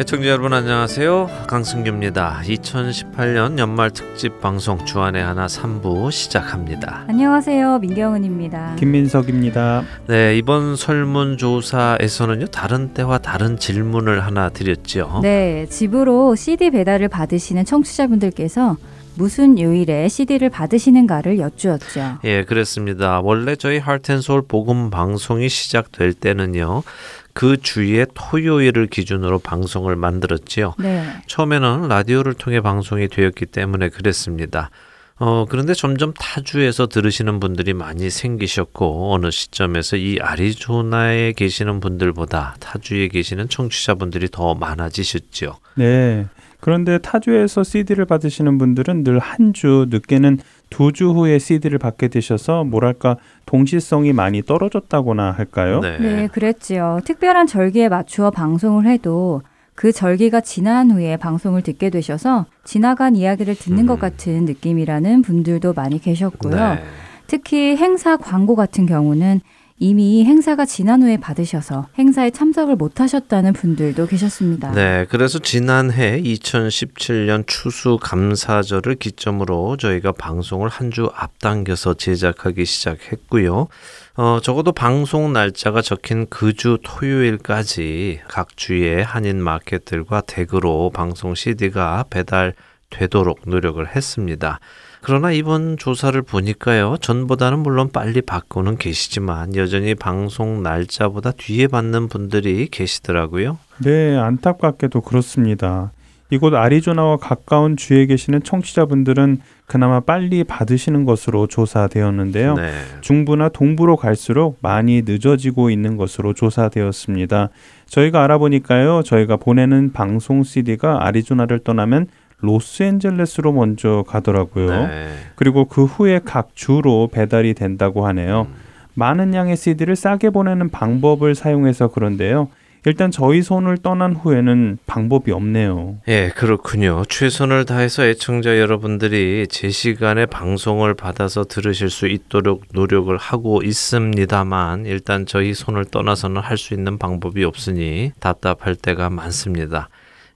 애청자 여러분 안녕하세요. 강승규입니다. 2018년 연말 특집 방송 주안의 하나 3부 시작합니다. 안녕하세요. 민경은입니다. 김민석입니다. 네, 이번 설문 조사에서는요, 다른 때와 다른 질문을 하나 드렸죠. 네, 집으로 CD 배달을 받으시는 청취자분들께서 무슨 요일에 CD를 받으시는가를 여쭈었죠. 예, 그렇습니다. 원래 저희 하트앤소울 복음 방송이 시작될 때는요. 그 주의 토요일을 기준으로 방송을 만들었지요. 네. 처음에는 라디오를 통해 방송이 되었기 때문에 그랬습니다. 어, 그런데 점점 타주에서 들으시는 분들이 많이 생기셨고, 어느 시점에서 이 아리조나에 계시는 분들보다 타주에 계시는 청취자분들이 더 많아지셨죠. 네. 그런데 타주에서 CD를 받으시는 분들은 늘 한 주, 늦게는 두 주 후에 CD를 받게 되셔서 뭐랄까 동시성이 많이 떨어졌다거나 할까요? 네. 네, 그랬지요. 특별한 절기에 맞추어 방송을 해도 그 절기가 지난 후에 방송을 듣게 되셔서 지나간 이야기를 듣는 음. 것 같은 느낌이라는 분들도 많이 계셨고요. 네. 특히 행사 광고 같은 경우는 이미 행사가 지난 후에 받으셔서 행사에 참석을 못 하셨다는 분들도 계셨습니다. 네, 그래서 지난해 2017년 추수 감사절을 기점으로 저희가 방송을 한 주 앞당겨서 제작하기 시작했고요. 어, 적어도 방송 날짜가 적힌 그 주 토요일까지 각 주의 한인 마켓들과 댁으로 방송 CD가 배달되도록 노력을 했습니다. 그러나 이번 조사를 보니까요, 전보다는 물론 빨리 받고는 계시지만 여전히 방송 날짜보다 뒤에 받는 분들이 계시더라고요. 네, 안타깝게도 그렇습니다. 이곳 아리조나와 가까운 주에 계시는 청취자분들은 그나마 빨리 받으시는 것으로 조사되었는데요. 네. 중부나 동부로 갈수록 많이 늦어지고 있는 것으로 조사되었습니다. 저희가 알아보니까요, 저희가 보내는 방송 CD가 아리조나를 떠나면 로스앤젤레스로 먼저 가더라고요. 네. 그리고 그 후에 각 주로 배달이 된다고 하네요. 많은 양의 CD를 싸게 보내는 방법을 사용해서 그런데요. 일단 저희 손을 떠난 후에는 방법이 없네요. 예, 그렇군요. 최선을 다해서 애청자 여러분들이 제 시간에 방송을 받아서 들으실 수 있도록 노력을 하고 있습니다만 일단 저희 손을 떠나서는 할 수 있는 방법이 없으니 답답할 때가 많습니다.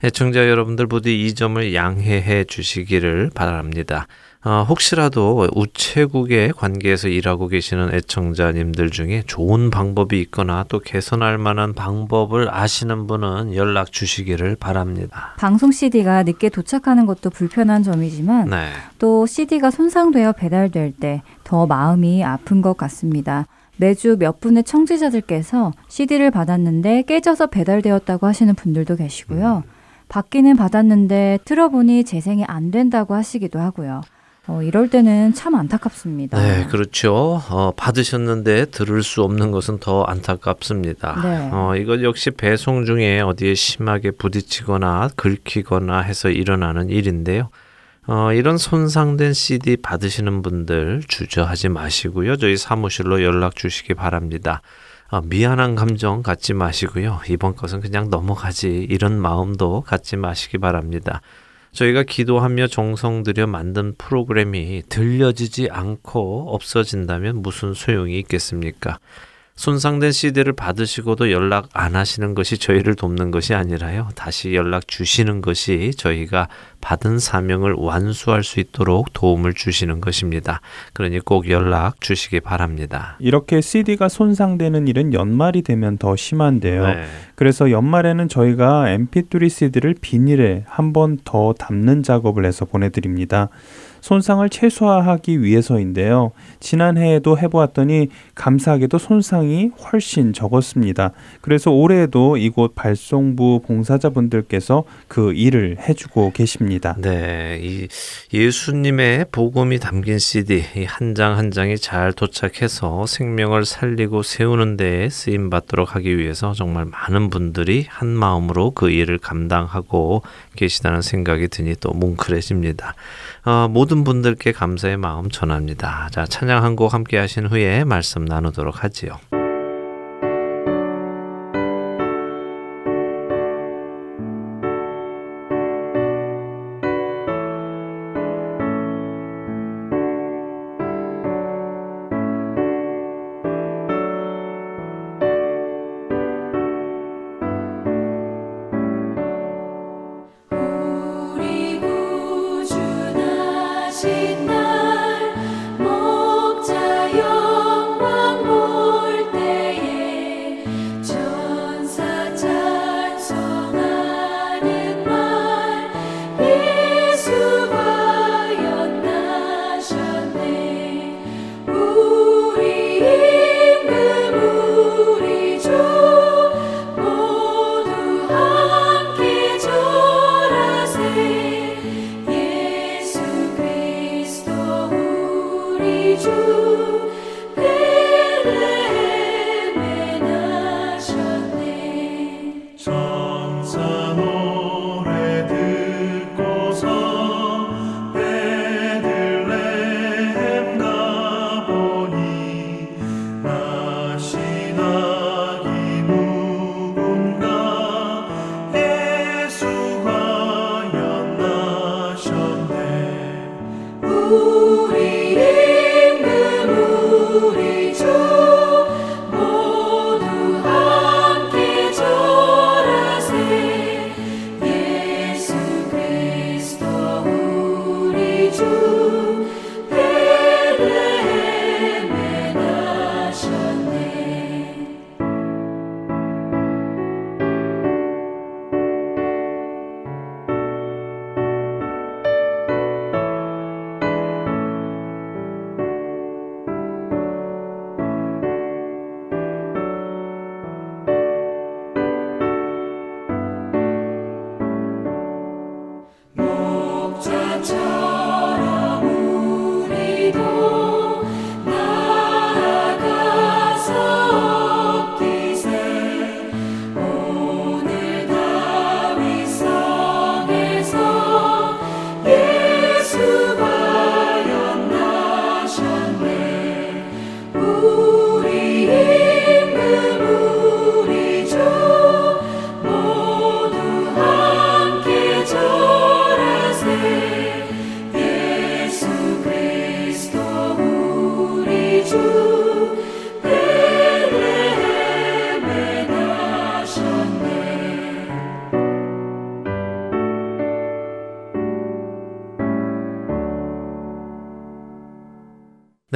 애청자 여러분들 부디 이 점을 양해해 주시기를 바랍니다. 어, 혹시라도 우체국의 관계에서 일하고 계시는 애청자님들 중에 좋은 방법이 있거나 또 개선할 만한 방법을 아시는 분은 연락 주시기를 바랍니다. 방송 CD가 늦게 도착하는 것도 불편한 점이지만 네. 또 CD가 손상되어 배달될 때 더 마음이 아픈 것 같습니다. 매주 몇 분의 청취자들께서 CD를 받았는데 깨져서 배달되었다고 하시는 분들도 계시고요. 받기는 받았는데 틀어보니 재생이 안 된다고 하시기도 하고요. 어, 이럴 때는 참 안타깝습니다. 네, 그렇죠. 어, 받으셨는데 들을 수 없는 것은 더 안타깝습니다. 네. 어, 이것 역시 배송 중에 어디에 심하게 부딪히거나 긁히거나 해서 일어나는 일인데요. 어, 이런 손상된 CD 받으시는 분들 주저하지 마시고요. 저희 사무실로 연락 주시기 바랍니다. 어, 미안한 감정 갖지 마시고요. 이번 것은 그냥 넘어가지. 이런 마음도 갖지 마시기 바랍니다. 저희가 기도하며 정성 들여 만든 프로그램이 들려지지 않고 없어진다면 무슨 소용이 있겠습니까? 손상된 CD를 받으시고도 연락 안 하시는 것이 저희를 돕는 것이 아니라요. 다시 연락 주시는 것이 저희가 받은 사명을 완수할 수 있도록 도움을 주시는 것입니다. 그러니 꼭 연락 주시기 바랍니다. 이렇게 CD가 손상되는 일은 연말이 되면 더 심한데요. 네. 그래서 연말에는 저희가 MP3 CD를 비닐에 한 번 더 담는 작업을 해서 보내드립니다. 손상을 최소화하기 위해서인데요. 지난해에도 해보았더니 감사하게도 손상이 훨씬 적었습니다. 그래서 올해에도 이곳 발송부 봉사자분들께서 그 일을 해주고 계십니다. 네, 이 예수님의 복음이 담긴 CD 한 장 한 장이 잘 도착해서 생명을 살리고 세우는 데에 쓰임 받도록 하기 위해서 정말 많은 분들이 한 마음으로 그 일을 감당하고 계시다는 생각이 드니 또 뭉클해집니다. 어, 모든 분들께 감사의 마음 전합니다. 자, 찬양 한 곡 함께 하신 후에 말씀 나누도록 하지요.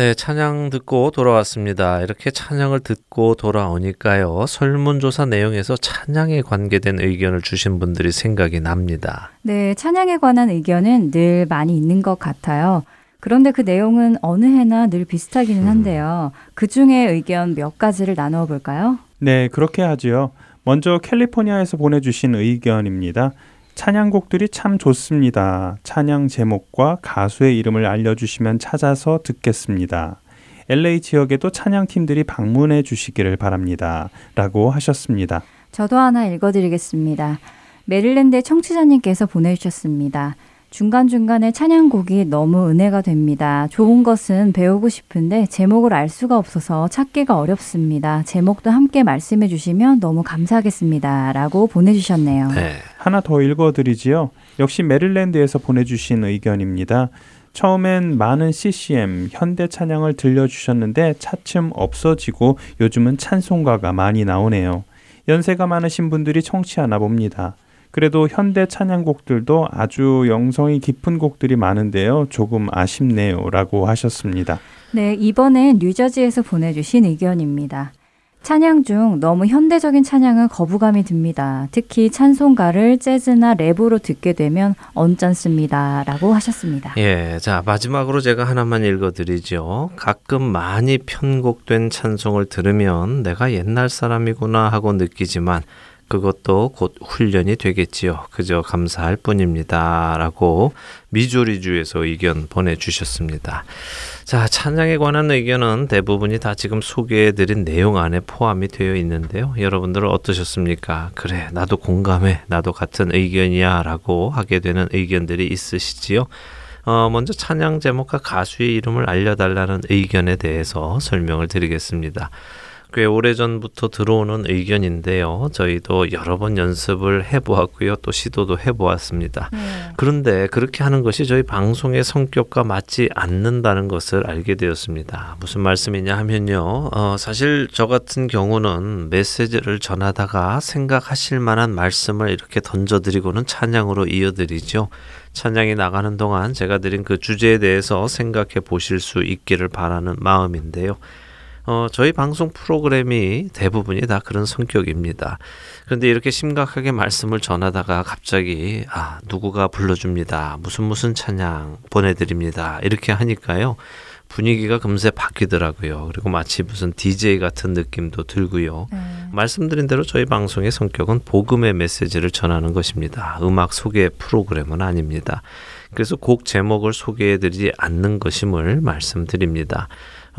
네, 찬양 듣고 돌아왔습니다. 이렇게 찬양을 듣고 돌아오니까요. 설문조사 내용에서 찬양에 관계된 의견을 주신 분들이 생각이 납니다. 네, 찬양에 관한 의견은 늘 많이 있는 것 같아요. 그런데 그 내용은 어느 해나 늘 비슷하기는 음. 한데요. 음. 그 중에 의견 몇 가지를 나누어 볼까요? 네, 그렇게 하지요. 먼저 캘리포니아에서 보내주신 의견입니다. 찬양곡들이 참 좋습니다. 찬양 제목과 가수의 이름을 알려주시면 찾아서 듣겠습니다. LA 지역에도 찬양팀들이 방문해 주시기를 바랍니다. 라고 하셨습니다. 저도 하나 읽어드리겠습니다. 메릴랜드 청취자님께서 보내주셨습니다. 중간중간에 찬양곡이 너무 은혜가 됩니다. 좋은 것은 배우고 싶은데 제목을 알 수가 없어서 찾기가 어렵습니다. 제목도 함께 말씀해 주시면 너무 감사하겠습니다. 라고 보내주셨네요. 네. 하나 더 읽어드리지요. 역시 메릴랜드에서 보내주신 의견입니다. 처음엔 많은 CCM, 현대 찬양을 들려주셨는데 차츰 없어지고 요즘은 찬송가가 많이 나오네요. 연세가 많으신 분들이 청취하나 봅니다. 그래도 현대 찬양곡들도 아주 영성이 깊은 곡들이 많은데요. 조금 아쉽네요. 라고 하셨습니다. 네, 이번엔 뉴저지에서 보내주신 의견입니다. 찬양 중 너무 현대적인 찬양은 거부감이 듭니다. 특히 찬송가를 재즈나 랩으로 듣게 되면 언짢습니다. 라고 하셨습니다. 예, 자, 마지막으로 제가 하나만 읽어드리죠. 가끔 많이 편곡된 찬송을 들으면 내가 옛날 사람이구나 하고 느끼지만 그것도 곧 훈련이 되겠지요. 그저 감사할 뿐입니다. 라고 미조리주에서 의견 보내주셨습니다. 자, 찬양에 관한 의견은 대부분이 다 지금 소개해드린 내용 안에 포함이 되어 있는데요. 여러분들은 어떠셨습니까? 그래, 나도 공감해. 나도 같은 의견이야. 라고 하게 되는 의견들이 있으시지요. 어, 먼저 찬양 제목과 가수의 이름을 알려달라는 의견에 대해서 설명을 드리겠습니다. 꽤 오래전부터 들어오는 의견인데요. 저희도 여러 번 연습을 해보았고요. 또 시도도 해보았습니다. 네. 그런데 그렇게 하는 것이 저희 방송의 성격과 맞지 않는다는 것을 알게 되었습니다. 무슨 말씀이냐 하면요. 어, 사실 저 같은 경우는 메시지를 전하다가 생각하실 만한 말씀을 이렇게 던져드리고는 찬양으로 이어드리죠. 찬양이 나가는 동안 제가 드린 그 주제에 대해서 생각해 보실 수 있기를 바라는 마음인데요. 어, 저희 방송 프로그램이 대부분이 다 그런 성격입니다. 그런데 이렇게 심각하게 말씀을 전하다가 갑자기 아 누구가 불러줍니다. 무슨 무슨 찬양 보내드립니다. 이렇게 하니까요. 분위기가 금세 바뀌더라고요. 그리고 마치 무슨 DJ 같은 느낌도 들고요. 네. 말씀드린 대로 저희 방송의 성격은 복음의 메시지를 전하는 것입니다. 음악 소개 프로그램은 아닙니다. 그래서 곡 제목을 소개해드리지 않는 것임을 말씀드립니다.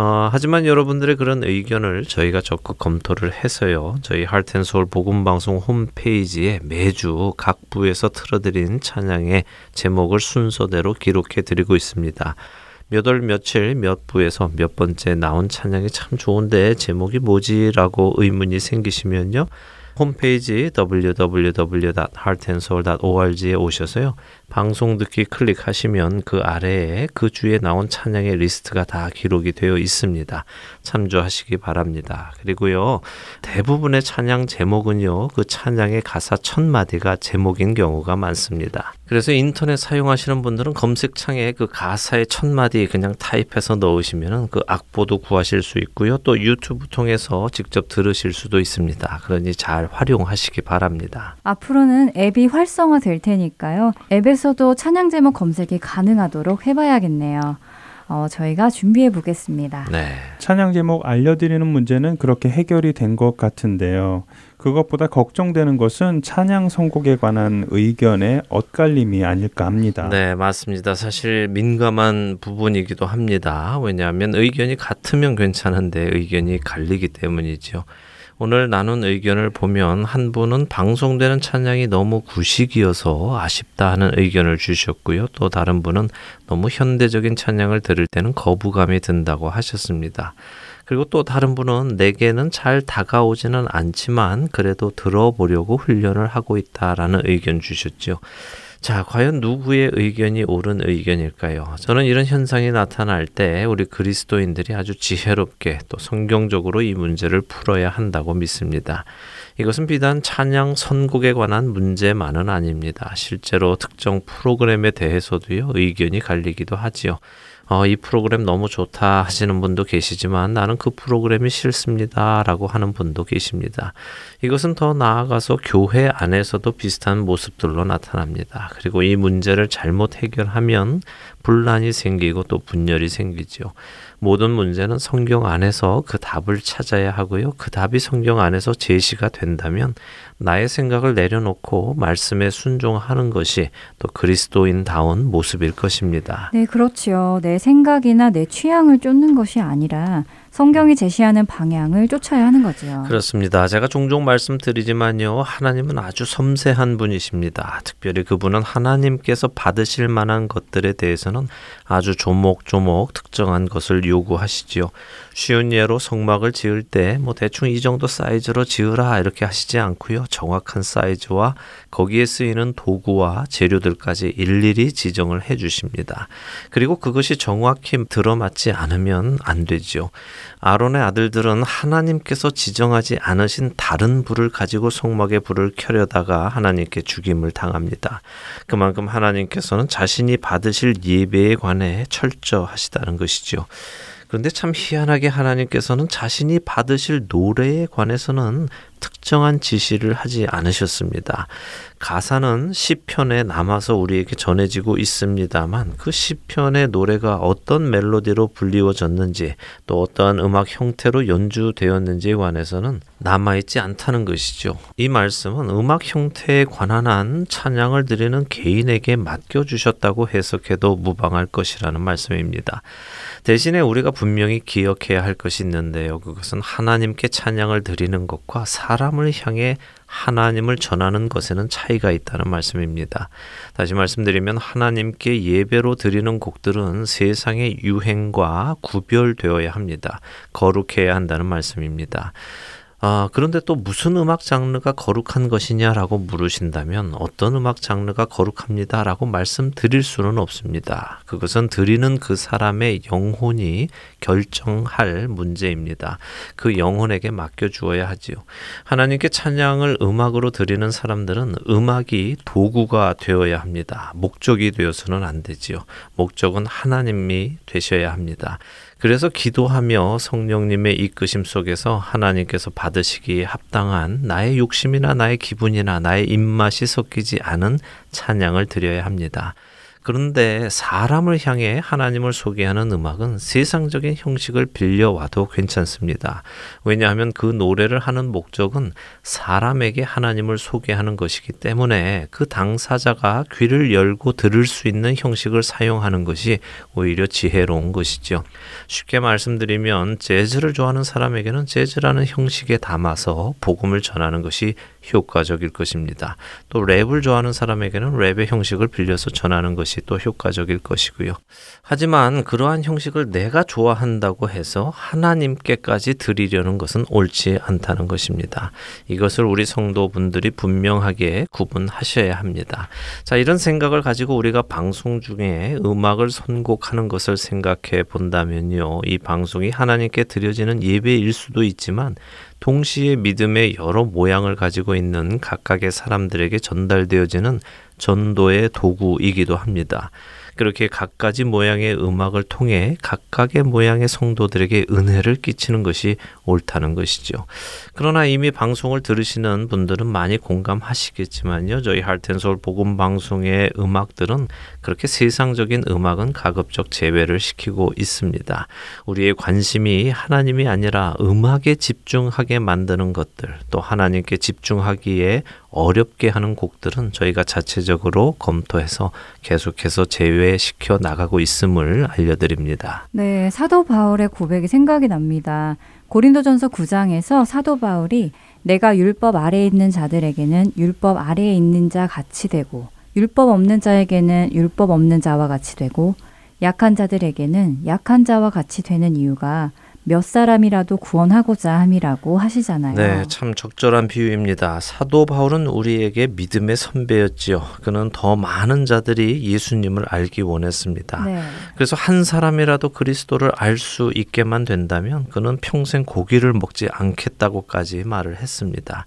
어, 하지만 여러분들의 그런 의견을 저희가 적극 검토를 해서요. 저희 하트앤소울 복음방송 홈페이지에 매주 각 부에서 틀어드린 찬양의 제목을 순서대로 기록해 드리고 있습니다. 몇 월 며칠 몇 부에서 몇 번째 나온 찬양이 참 좋은데 제목이 뭐지라고 의문이 생기시면요. 홈페이지 www.heartandsoul.org에 오셔서요. 방송 듣기 클릭하시면 그 아래에 그 주에 나온 찬양의 리스트가 다 기록이 되어 있습니다. 참조하시기 바랍니다. 그리고요. 대부분의 찬양 제목은요. 그 찬양의 가사 첫 마디가 제목인 경우가 많습니다. 그래서 인터넷 사용하시는 분들은 검색창에 그 가사의 첫 마디 그냥 type해서 넣으시면 그 악보도 구하실 수 있고요. 또 유튜브 통해서 직접 들으실 수도 있습니다. 그러니 잘 활용하시기 바랍니다. 앞으로는 앱이 활성화 될 테니까요. 앱에 서도 찬양 제목 검색이 가능하도록 해봐야겠네요. 어, 저희가 준비해 보겠습니다. 네. 찬양 제목 알려드리는 문제는 그렇게 해결이 된 것 같은데요. 그것보다 걱정되는 것은 찬양 선곡에 관한 의견의 엇갈림이 아닐까 합니다. 네, 맞습니다. 사실 민감한 부분이기도 합니다. 왜냐하면 의견이 같으면 괜찮은데 의견이 갈리기 때문이죠. 오늘 나눈 의견을 보면 한 분은 방송되는 찬양이 너무 구식이어서 아쉽다 하는 의견을 주셨고요. 또 다른 분은 너무 현대적인 찬양을 들을 때는 거부감이 든다고 하셨습니다. 그리고 또 다른 분은 내게는 잘 다가오지는 않지만 그래도 들어보려고 훈련을 하고 있다라는 의견 주셨죠. 자, 과연 누구의 의견이 옳은 의견일까요? 저는 이런 현상이 나타날 때 우리 그리스도인들이 아주 지혜롭게 또 성경적으로 이 문제를 풀어야 한다고 믿습니다. 이것은 비단 찬양 선곡에 관한 문제만은 아닙니다. 실제로 특정 프로그램에 대해서도요, 의견이 갈리기도 하지요. 어, 이 프로그램 너무 좋다 하시는 분도 계시지만 나는 그 프로그램이 싫습니다 라고 하는 분도 계십니다. 이것은 더 나아가서 교회 안에서도 비슷한 모습들로 나타납니다. 그리고 이 문제를 잘못 해결하면 분란이 생기고 또 분열이 생기죠. 모든 문제는 성경 안에서 그 답을 찾아야 하고요. 그 답이 성경 안에서 제시가 된다면 나의 생각을 내려놓고 말씀에 순종하는 것이 또 그리스도인다운 모습일 것입니다. 네, 그렇지요. 내 생각이나 내 취향을 쫓는 것이 아니라 성경이 제시하는 방향을 쫓아야 하는 거죠. 그렇습니다. 제가 종종 말씀드리지만요. 하나님은 아주 섬세한 분이십니다. 특별히 그분은 하나님께서 받으실 만한 것들에 대해서는 아주 조목조목 특정한 것을 요구하시지요. 쉬운 예로 성막을 지을 때 뭐 대충 이 정도 사이즈로 지으라 이렇게 하시지 않고요. 정확한 사이즈와 거기에 쓰이는 도구와 재료들까지 일일이 지정을 해 주십니다. 그리고 그것이 정확히 들어맞지 않으면 안 되죠. 아론의 아들들은 하나님께서 지정하지 않으신 다른 불을 가지고 성막의 불을 켜려다가 하나님께 죽임을 당합니다. 그만큼 하나님께서는 자신이 받으실 예배에 관해 철저하시다는 것이죠. 그런데 참 희한하게 하나님께서는 자신이 받으실 노래에 관해서는 특정한 지시를 하지 않으셨습니다. 가사는 시편에 남아서 우리에게 전해지고 있습니다만 그 시편의 노래가 어떤 멜로디로 불리워졌는지 또 어떠한 음악 형태로 연주되었는지에 관해서는 남아있지 않다는 것이죠. 이 말씀은 음악 형태에 관한 한 찬양을 드리는 개인에게 맡겨주셨다고 해석해도 무방할 것이라는 말씀입니다. 대신에 우리가 분명히 기억해야 할 것이 있는데요. 그것은 하나님께 찬양을 드리는 것과 사람을 향해 하나님을 전하는 것에는 차이가 있다는 말씀입니다. 다시 말씀드리면 하나님께 예배로 드리는 곡들은 세상의 유행과 구별되어야 합니다. 거룩해야 한다는 말씀입니다. 아, 그런데 또 무슨 음악 장르가 거룩한 것이냐라고 물으신다면 어떤 음악 장르가 거룩합니다라고 말씀드릴 수는 없습니다. 그것은 드리는 그 사람의 영혼이 결정할 문제입니다. 그 영혼에게 맡겨주어야 하지요. 하나님께 찬양을 음악으로 드리는 사람들은 음악이 도구가 되어야 합니다. 목적이 되어서는 안 되지요. 목적은 하나님이 되셔야 합니다. 그래서 기도하며 성령님의 이끄심 속에서 하나님께서 받으시기에 합당한 나의 욕심이나 나의 기분이나 나의 입맛이 섞이지 않은 찬양을 드려야 합니다. 그런데 사람을 향해 하나님을 소개하는 음악은 세상적인 형식을 빌려와도 괜찮습니다. 왜냐하면 그 노래를 하는 목적은 사람에게 하나님을 소개하는 것이기 때문에 그 당사자가 귀를 열고 들을 수 있는 형식을 사용하는 것이 오히려 지혜로운 것이죠. 쉽게 말씀드리면 재즈를 좋아하는 사람에게는 재즈라는 형식에 담아서 복음을 전하는 것이 효과적일 것입니다. 또 랩을 좋아하는 사람에게는 랩의 형식을 빌려서 전하는 것이 또 효과적일 것이고요. 하지만 그러한 형식을 내가 좋아한다고 해서 하나님께까지 드리려는 것은 옳지 않다는 것입니다. 이것을 우리 성도분들이 분명하게 구분하셔야 합니다. 자, 이런 생각을 가지고 우리가 방송 중에 음악을 선곡하는 것을 생각해 본다면요. 이 방송이 하나님께 드려지는 예배일 수도 있지만 동시에 믿음의 여러 모양을 가지고 있는 각각의 사람들에게 전달되어지는 전도의 도구이기도 합니다. 그렇게 각가지 모양의 음악을 통해 각각의 모양의 성도들에게 은혜를 끼치는 것이 옳다는 것이죠. 그러나 이미 방송을 들으시는 분들은 많이 공감하시겠지만요. 저희 할텐솔 복음 방송의 음악들은 그렇게 세상적인 음악은 가급적 제외를 시키고 있습니다. 우리의 관심이 하나님이 아니라 음악에 집중하게 만드는 것들, 또 하나님께 집중하기에 어렵게 하는 곡들은 저희가 자체적으로 검토해서 계속해서 제외시켜 나가고 있음을 알려드립니다. 네, 사도 바울의 고백이 생각이 납니다. 고린도전서 9장에서 사도 바울이 내가 율법 아래에 있는 자들에게는 율법 아래에 있는 자 같이 되고 율법 없는 자에게는 율법 없는 자와 같이 되고 약한 자들에게는 약한 자와 같이 되는 이유가 몇 사람이라도 구원하고자 함이라고 하시잖아요. 네, 참 적절한 비유입니다. 사도 바울은 우리에게 믿음의 선배였지요. 그는 더 많은 자들이 예수님을 알기 원했습니다. 네. 그래서 한 사람이라도 그리스도를 알 수 있게만 된다면 그는 평생 고기를 먹지 않겠다고까지 말을 했습니다.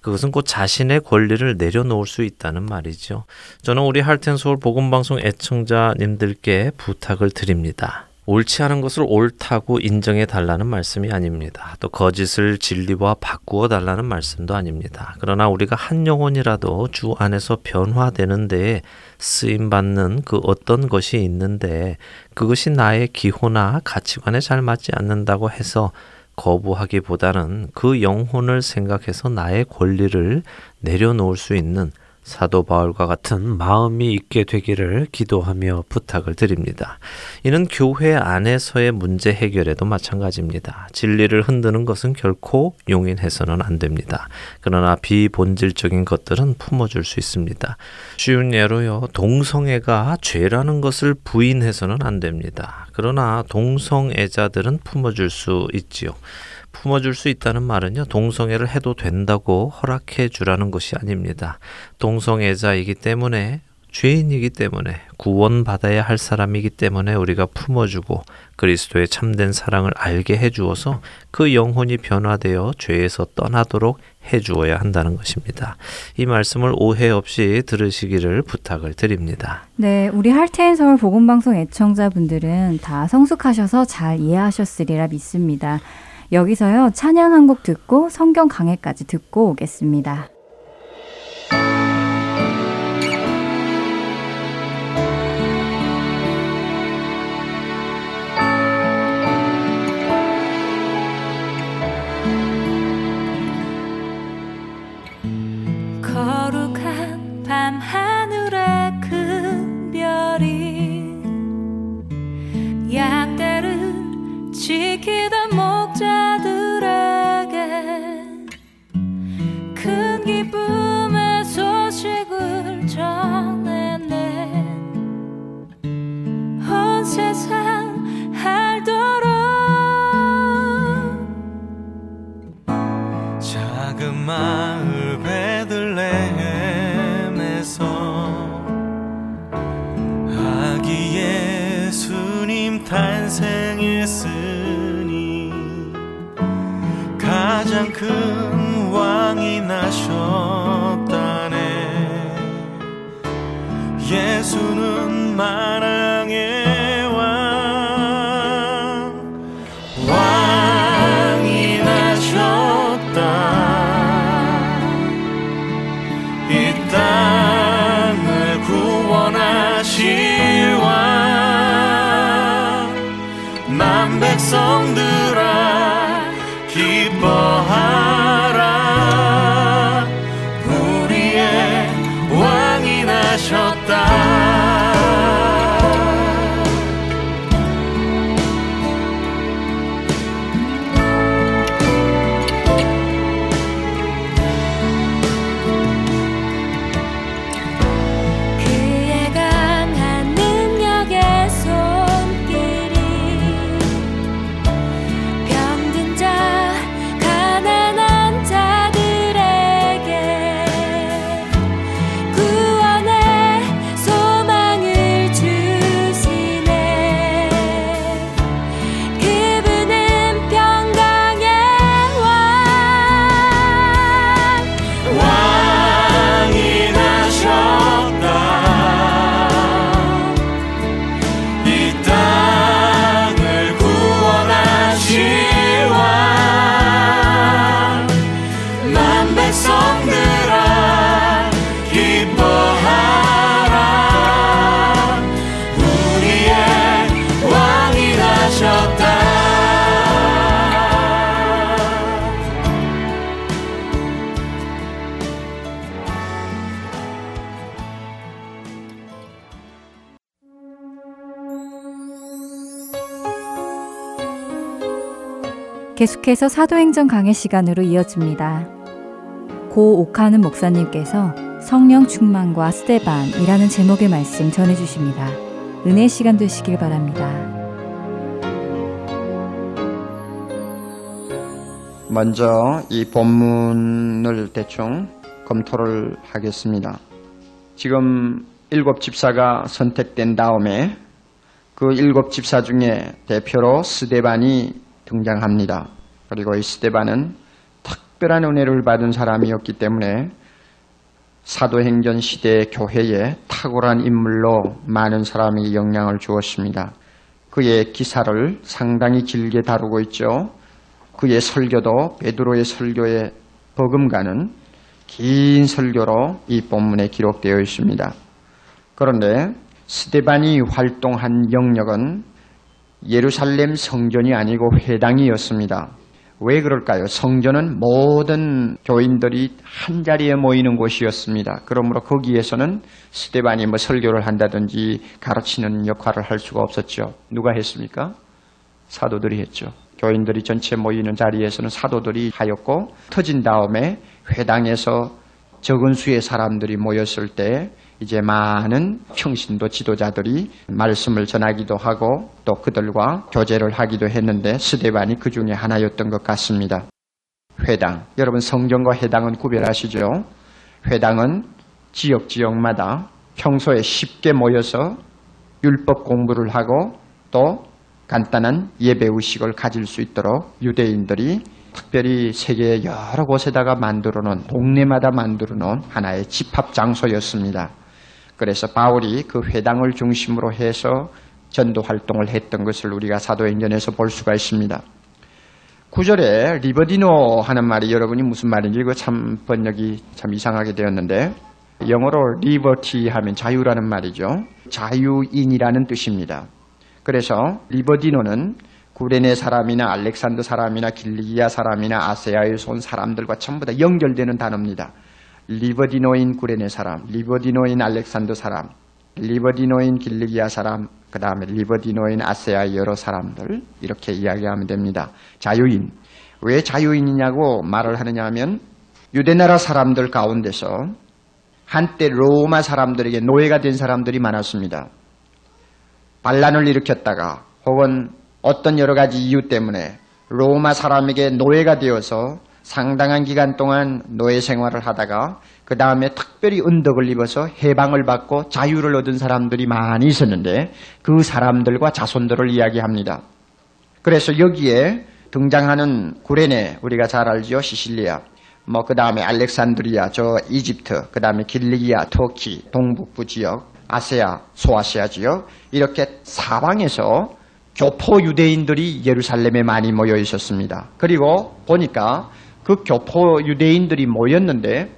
그것은 곧 자신의 권리를 내려놓을 수 있다는 말이죠. 저는 우리 할텐 서울 복음 방송 애청자님들께 부탁을 드립니다. 옳지 않은 것을 옳다고 인정해 달라는 말씀이 아닙니다. 또 거짓을 진리와 바꾸어 달라는 말씀도 아닙니다. 그러나 우리가 한 영혼이라도 주 안에서 변화되는 데에 쓰임 받는 그 어떤 것이 있는데 그것이 나의 기호나 가치관에 잘 맞지 않는다고 해서 거부하기보다는 그 영혼을 생각해서 나의 권리를 내려놓을 수 있는 사도 바울과 같은 마음이 있게 되기를 기도하며 부탁을 드립니다. 이는 교회 안에서의 문제 해결에도 마찬가지입니다. 진리를 흔드는 것은 결코 용인해서는 안 됩니다. 그러나 비본질적인 것들은 품어줄 수 있습니다. 쉬운 예로요, 동성애가 죄라는 것을 부인해서는 안 됩니다. 그러나 동성애자들은 품어줄 수 있지요. 품어줄 수 있다는 말은요, 동성애를 해도 된다고 허락해 주라는 것이 아닙니다. 동성애자이기 때문에 죄인이기 때문에 구원받아야 할 사람이기 때문에 우리가 품어주고 그리스도의 참된 사랑을 알게 해주어서 그 영혼이 변화되어 죄에서 떠나도록 해주어야 한다는 것입니다. 이 말씀을 오해 없이 들으시기를 부탁을 드립니다. 네, 우리 할테인 서울 복음방송 애청자분들은 다 성숙하셔서 잘 이해하셨으리라 믿습니다. 여기서요, 찬양 한 곡 듣고 성경 강해까지 듣고 오겠습니다. 계속해서 사도행전 강의 시간으로 이어집니다. 고 옥하는 목사님께서 성령 충만과 스테반이라는 제목의 말씀 전해주십니다. 은혜 시간 되시길 바랍니다. 먼저 이 본문을 대충 검토를 하겠습니다. 지금 일곱 집사가 선택된 다음에 그 일곱 집사 중에 대표로 스데반이 등장합니다. 그리고 이 스데반은 특별한 은혜를 받은 사람이었기 때문에 사도행전 시대 교회에 탁월한 인물로 많은 사람이 영향을 주었습니다. 그의 기사를 상당히 길게 다루고 있죠. 그의 설교도 베드로의 설교에 버금가는 긴 설교로 이 본문에 기록되어 있습니다. 그런데 스데반이 활동한 영역은 예루살렘 성전이 아니고 회당이었습니다. 왜 그럴까요? 성전은 모든 교인들이 한 자리에 모이는 곳이었습니다. 그러므로 거기에서는 스데반이 뭐 설교를 한다든지 가르치는 역할을 할 수가 없었죠. 누가 했습니까? 사도들이 했죠. 교인들이 전체 모이는 자리에서는 사도들이 하였고 터진 다음에 회당에서 적은 수의 사람들이 모였을 때 이제 많은 평신도 지도자들이 말씀을 전하기도 하고 또 그들과 교제를 하기도 했는데 스데반이 그 중에 하나였던 것 같습니다. 회당. 여러분 성전과 회당은 구별하시죠? 회당은 지역 지역마다 평소에 쉽게 모여서 율법 공부를 하고 또 간단한 예배 의식을 가질 수 있도록 유대인들이 특별히 세계 여러 곳에다가 만들어 놓은 동네마다 만들어 놓은 하나의 집합 장소였습니다. 그래서 바울이 그 회당을 중심으로 해서 전도 활동을 했던 것을 우리가 사도행전에서 볼 수가 있습니다. 구절에 리버디노 하는 말이 여러분이 무슨 말인지 이거 참 번역이 참 이상하게 되었는데 영어로 liberty 하면 자유라는 말이죠. 자유인이라는 뜻입니다. 그래서 리버디노는 구레네 사람이나 알렉산더 사람이나 길리기아 사람이나 아세아에서 온 사람들과 전부 다 연결되는 단어입니다. 리버디노인 구레네 사람, 리버디노인 알렉산더 사람, 리버디노인 길리기아 사람, 그 다음에 리버디노인 아세아 여러 사람들 이렇게 이야기하면 됩니다. 자유인. 왜 자유인이냐고 말을 하느냐 하면 유대나라 사람들 가운데서 한때 로마 사람들에게 노예가 된 사람들이 많았습니다. 반란을 일으켰다가 혹은 어떤 여러 가지 이유 때문에 로마 사람에게 노예가 되어서 상당한 기간 동안 노예 생활을 하다가 그 다음에 특별히 은덕을 입어서 해방을 받고 자유를 얻은 사람들이 많이 있었는데 그 사람들과 자손들을 이야기합니다. 그래서 여기에 등장하는 구레네 우리가 잘 알지요 시실리아 뭐 그 다음에 알렉산드리아 저 이집트 그 다음에 길리기아 터키 동북부 지역 아세아 소아시아 지역 이렇게 사방에서 교포 유대인들이 예루살렘에 많이 모여 있었습니다. 그리고 보니까 그 교포 유대인들이 모였는데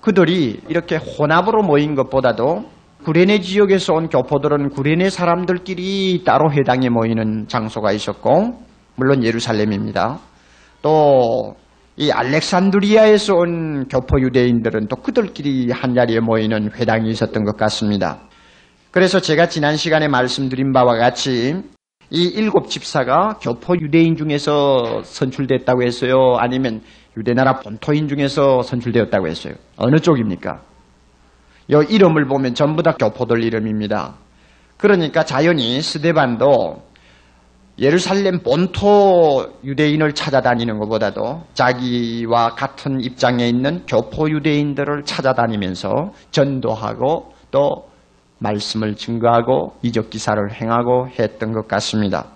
그들이 이렇게 혼합으로 모인 것보다도 구레네 지역에서 온 교포들은 구레네 사람들끼리 따로 회당에 모이는 장소가 있었고 물론 예루살렘입니다. 또 이 알렉산드리아에서 온 교포 유대인들은 또 그들끼리 한 자리에 모이는 회당이 있었던 것 같습니다. 그래서 제가 지난 시간에 말씀드린 바와 같이 이 일곱 집사가 교포 유대인 중에서 선출됐다고 했어요? 아니면 유대나라 본토인 중에서 선출되었다고 했어요? 어느 쪽입니까? 요 이름을 보면 전부 다 교포들 이름입니다. 그러니까 자연히 스데반도 예루살렘 본토 유대인을 찾아다니는 것보다도 자기와 같은 입장에 있는 교포 유대인들을 찾아다니면서 전도하고 또 말씀을 증거하고 이적 기사를 행하고 했던 것 같습니다.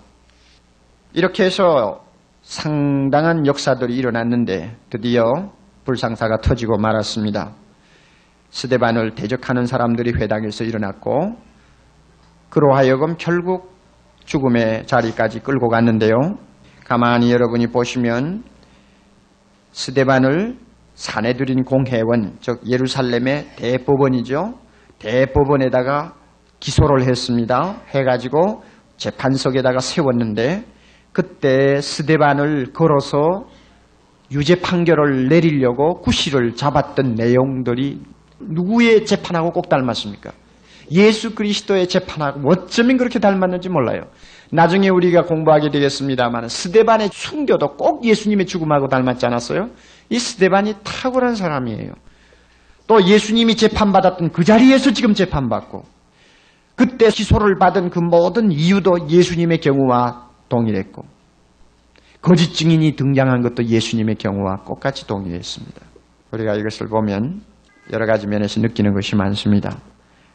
이렇게 해서 상당한 역사들이 일어났는데 드디어 불상사가 터지고 말았습니다. 스데반을 대적하는 사람들이 회당에서 일어났고 그로 하여금 결국 죽음의 자리까지 끌고 갔는데요. 가만히 여러분이 보시면 스데반을 사내들인 공회원, 즉 예루살렘의 대법원이죠. 대법원에다가 기소를 했습니다. 해가지고 재판석에다가 세웠는데 그때 스데반을 걸어서 유죄 판결을 내리려고 구실을 잡았던 내용들이 누구의 재판하고 꼭 닮았습니까? 예수 그리스도의 재판하고 어쩌면 그렇게 닮았는지 몰라요. 나중에 우리가 공부하게 되겠습니다만 스데반의 순교도 꼭 예수님의 죽음하고 닮았지 않았어요? 이 스데반이 탁월한 사람이에요. 또 예수님이 재판받았던 그 자리에서 지금 재판받고 그때 기소를 받은 그 모든 이유도 예수님의 경우와 동일했고 거짓 증인이 등장한 것도 예수님의 경우와 똑같이 동일했습니다. 우리가 이것을 보면 여러 가지 면에서 느끼는 것이 많습니다.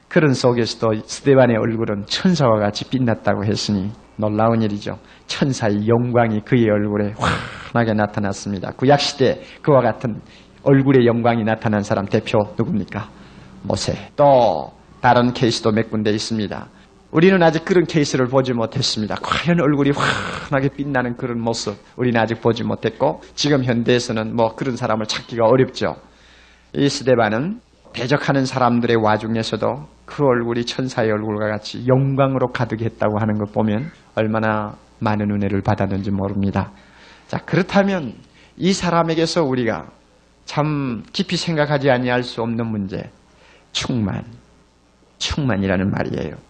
그런 속에서도 스데반의 얼굴은 천사와 같이 빛났다고 했으니 놀라운 일이죠. 천사의 영광이 그의 얼굴에 환하게 나타났습니다. 구약시대 그와 같은 얼굴의 영광이 나타난 사람 대표 누굽니까? 모세. 또 다른 케이스도 몇 군데 있습니다. 우리는 아직 그런 케이스를 보지 못했습니다. 과연 얼굴이 환하게 빛나는 그런 모습 우리는 아직 보지 못했고 지금 현대에서는 뭐 그런 사람을 찾기가 어렵죠. 이 스데반은 대적하는 사람들의 와중에서도 그 얼굴이 천사의 얼굴과 같이 영광으로 가득했다고 하는 것 보면 얼마나 많은 은혜를 받았는지 모릅니다. 자, 그렇다면 이 사람에게서 우리가 참 깊이 생각하지 아니할 수 없는 문제, 충만, 충만이라는 말이에요.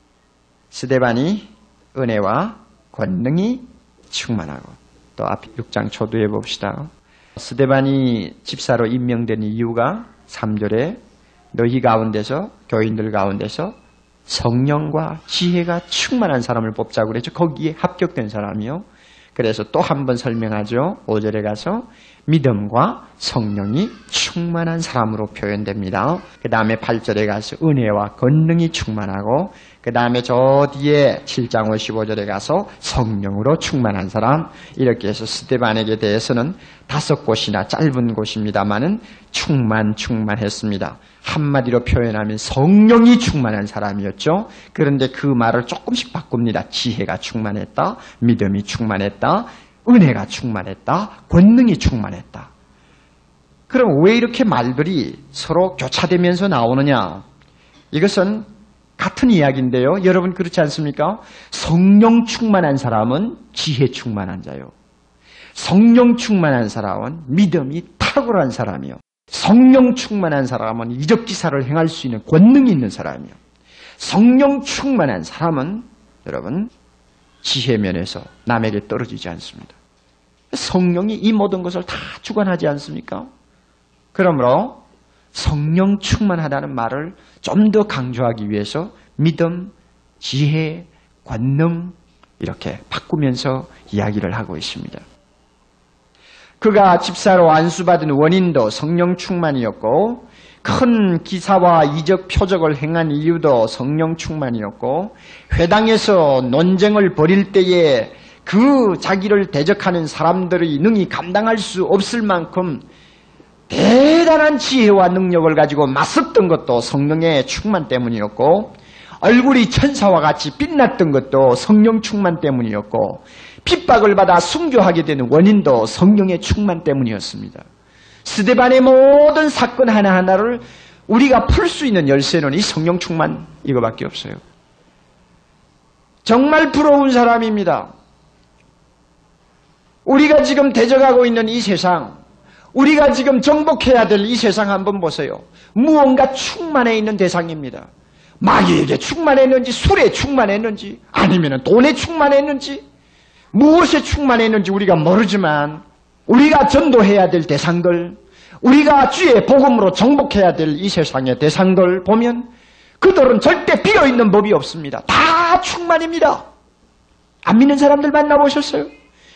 스데반이 은혜와 권능이 충만하고 또 앞 6장 초두에 봅시다. 스데반이 집사로 임명된 이유가 3절에 너희 가운데서 교인들 가운데서 성령과 지혜가 충만한 사람을 뽑자고 그랬죠. 거기에 합격된 사람이요. 그래서 또 한 번 설명하죠. 5절에 가서 믿음과 성령이 충만한 사람으로 표현됩니다. 그 다음에 8절에 가서 은혜와 권능이 충만하고 그 다음에 저 뒤에 7장 55절에 가서 성령으로 충만한 사람 이렇게 해서 스테반에게 대해서는 다섯 곳이나 짧은 곳입니다만은 충만 충만했습니다. 한마디로 표현하면 성령이 충만한 사람이었죠. 그런데 그 말을 조금씩 바꿉니다. 지혜가 충만했다, 믿음이 충만했다, 은혜가 충만했다, 권능이 충만했다. 그럼 왜 이렇게 말들이 서로 교차되면서 나오느냐? 이것은 같은 이야기인데요. 여러분 그렇지 않습니까? 성령 충만한 사람은 지혜 충만한 자요. 성령 충만한 사람은 믿음이 탁월한 사람이요. 성령 충만한 사람은 이적 기사를 행할 수 있는 권능이 있는 사람이요. 성령 충만한 사람은 여러분 지혜 면에서 남에게 떨어지지 않습니다. 성령이 이 모든 것을 다 주관하지 않습니까? 그러므로 성령 충만하다는 말을 좀 더 강조하기 위해서 믿음, 지혜, 권능 이렇게 바꾸면서 이야기를 하고 있습니다. 그가 집사로 안수받은 원인도 성령 충만이었고 큰 기사와 이적 표적을 행한 이유도 성령 충만이었고 회당에서 논쟁을 벌일 때에 그 자기를 대적하는 사람들의 능히 감당할 수 없을 만큼 대단한 지혜와 능력을 가지고 맞섰던 것도 성령의 충만 때문이었고 얼굴이 천사와 같이 빛났던 것도 성령 충만 때문이었고 핍박을 받아 순교하게 되는 원인도 성령의 충만 때문이었습니다. 스데반의 모든 사건 하나하나를 우리가 풀 수 있는 열쇠는 이 성령 충만 이거밖에 없어요. 정말 부러운 사람입니다. 우리가 지금 대적하고 있는 이 세상, 우리가 지금 정복해야 될 이 세상 한번 보세요. 무언가 충만해 있는 대상입니다. 마귀에게 충만했는지, 술에 충만했는지, 아니면 돈에 충만했는지, 무엇에 충만했는지 우리가 모르지만, 우리가 전도해야 될 대상들, 우리가 주의 복음으로 정복해야 될 이 세상의 대상들 보면, 그들은 절대 비어있는 법이 없습니다. 다 충만입니다. 안 믿는 사람들 만나보셨어요?